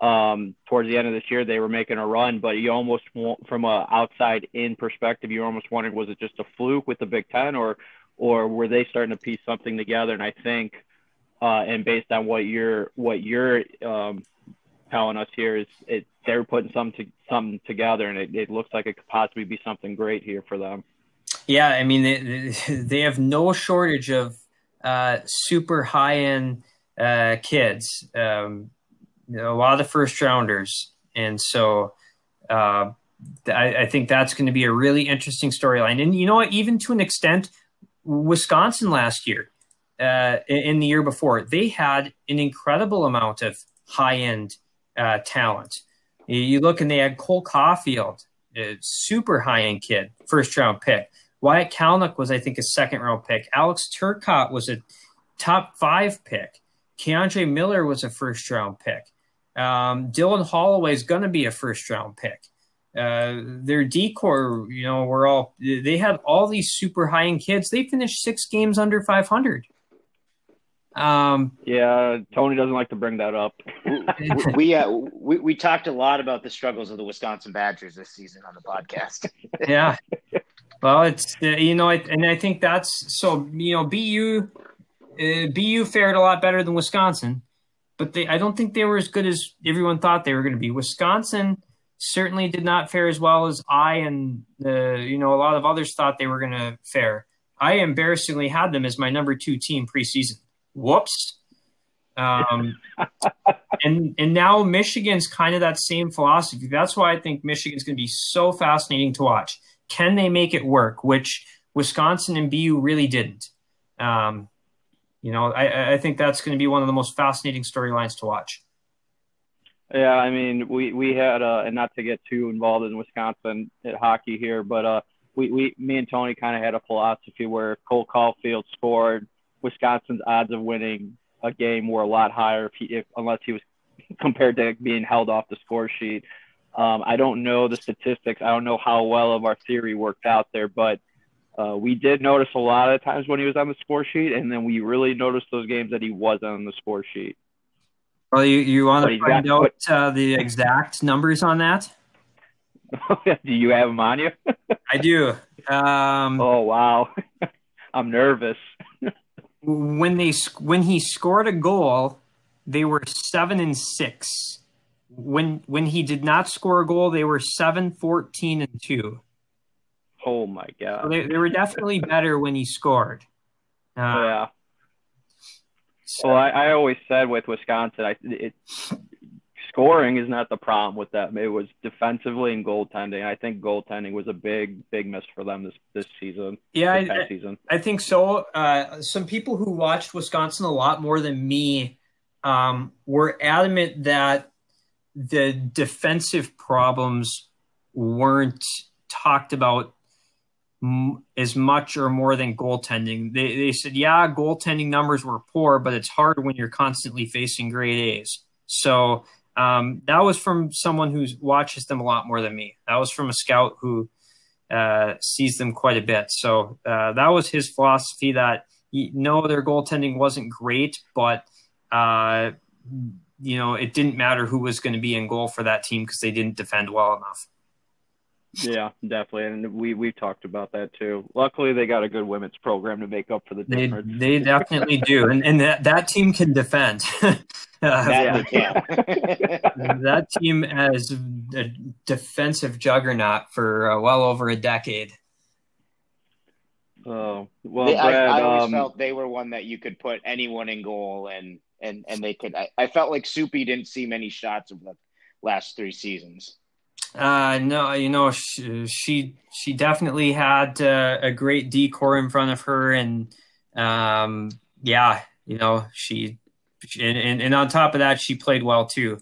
um, towards the end of this year they were making a run, but you almost from a outside in perspective, you almost wondered was it just a fluke with the Big Ten or or were they starting to piece something together? And I think, uh, and based on what you're what you're um, telling us here is it they're putting some to, something together, and it, it looks like it could possibly be something great here for them.
Yeah, I mean they they have no shortage of uh, super high end uh, kids. Um, a lot of the first rounders, and so uh, I, I, think that's going to be a really interesting storyline. And you know what? Even to an extent, Wisconsin last year, uh, in the year before, they had an incredible amount of high end uh, talent. You look and they had Cole Caufield, a super high end kid, first round pick. Wyatt Kalynuk was, I think, a second round pick. Alex Turcotte was a top five pick. K'Andre Miller was a first round pick. Um, Dylan Holloway is going to be a first round pick. Uh, their D corps, you know, were all they had all these super high end kids. They finished six games under 500.
Um, yeah, Tony doesn't like to bring that up.
we, uh, we we talked a lot about the struggles of the Wisconsin Badgers this season on the podcast.
yeah, well, it's uh, you know, and I think that's so you know, BU uh, BU fared a lot better than Wisconsin but they I don't think they were as good as everyone thought they were going to be. Wisconsin certainly did not fare as well as I and the you know a lot of others thought they were going to fare. I embarrassingly had them as my number two team preseason. Whoops. Um, and and now Michigan's kind of that same philosophy. That's why I think Michigan's going to be so fascinating to watch. Can they make it work? Which Wisconsin and BU really didn't. Um, you know, I, I think that's going to be one of the most fascinating storylines to watch.
Yeah, I mean, we we had uh, and not to get too involved in Wisconsin at hockey here, but uh, we we me and Tony kind of had a philosophy where Cole Caufield scored, Wisconsin's odds of winning a game were a lot higher if he if unless he was compared to being held off the score sheet. Um, I don't know the statistics. I don't know how well of our theory worked out there, but uh, we did notice a lot of times when he was on the score sheet, and then we really noticed those games that he wasn't on the score sheet.
Well, you, you want to find got, out uh, the exact numbers on that?
do you have them on you?
I do. Um,
oh wow, I'm nervous.
When they when he scored a goal, they were seven and six. When when he did not score a goal, they were seven, 14, and two.
Oh my god!
So they, they were definitely better when he scored.
Uh, yeah. So. Well, I, I always said with Wisconsin, I it scoring is not the problem with them. It was defensively and goaltending. I think goaltending was a big, big miss for them this this season.
Yeah,
this
I, season. I think so. Uh, some people who watched Wisconsin a lot more than me um, were adamant that the defensive problems weren't talked about as much or more than goaltending. They, they said, yeah, goaltending numbers were poor, but it's hard when you're constantly facing grade A's. So um, that was from someone who watches them a lot more than me. That was from a scout who uh, sees them quite a bit. So uh, that was his philosophy that no, their goaltending wasn't great, but uh, you know it didn't matter who was going to be in goal for that team because they didn't defend well enough.
Yeah, definitely, and we we talked about that too. Luckily, they got a good women's program to make up for the difference.
They, they definitely do, and and that, that team can defend. uh,
that,
that team has a defensive juggernaut for uh, well over a decade.
Oh well,
They,
Brad.
I, I always
um,
felt they were one that you could put anyone in goal and and and they could. I, I felt like Soupy didn't see many shots over the last three seasons.
Uh, no, you know she she, she definitely had uh, a great D corps in front of her, and um, yeah, you know she, and, and and on top of that, she played well too.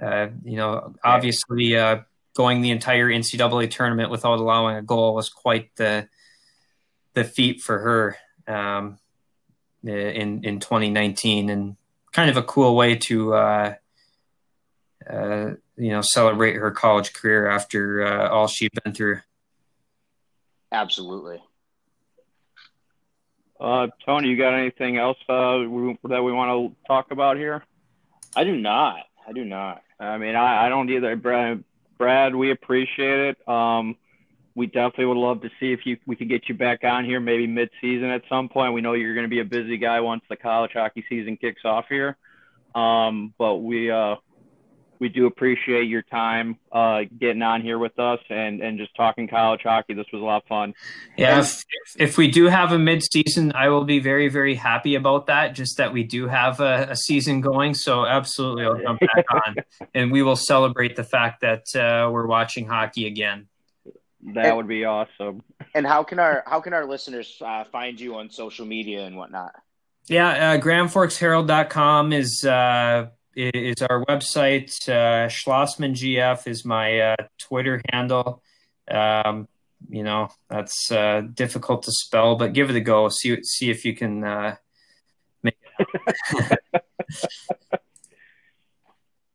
Uh, you know, obviously, uh, going the entire NCAA tournament without allowing a goal was quite the the feat for her um, in in 2019, and kind of a cool way to. Uh, uh, you know, celebrate her college career after uh, all she'd been through.
Absolutely.
Uh, Tony, you got anything else uh, we, that we want to talk about here?
I do not. I do not.
I mean, I, I don't either. Brad, Brad, we appreciate it. Um, we definitely would love to see if you we could get you back on here, maybe mid-season at some point. We know you're going to be a busy guy once the college hockey season kicks off here. Um, but we uh, we do appreciate your time uh, getting on here with us and, and just talking college hockey. This was a lot of fun.
Yeah, if, if we do have a mid-season, I will be very, very happy about that. Just that we do have a, a season going, so absolutely, I'll jump back on, and we will celebrate the fact that uh, we're watching hockey again.
That and, would be awesome.
And how can our how can our listeners uh, find you on social media and whatnot?
Yeah, uh, GrandForksHerald.com is uh, is our website. Uh, Schlossman GF is my uh, Twitter handle. Um, you know that's uh, difficult to spell, but give it a go. See see if you can uh, make it.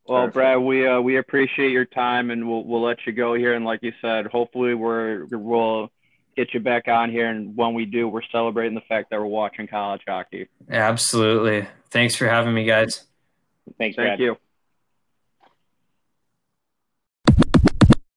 well, Brad, we uh, we appreciate your time, and we'll we'll let you go here. And like you said, hopefully we're we'll get you back on here. And when we do, we're celebrating the fact that we're watching college hockey.
Absolutely. Thanks for having me, guys.
Thanks,
Thank
Brad.
you.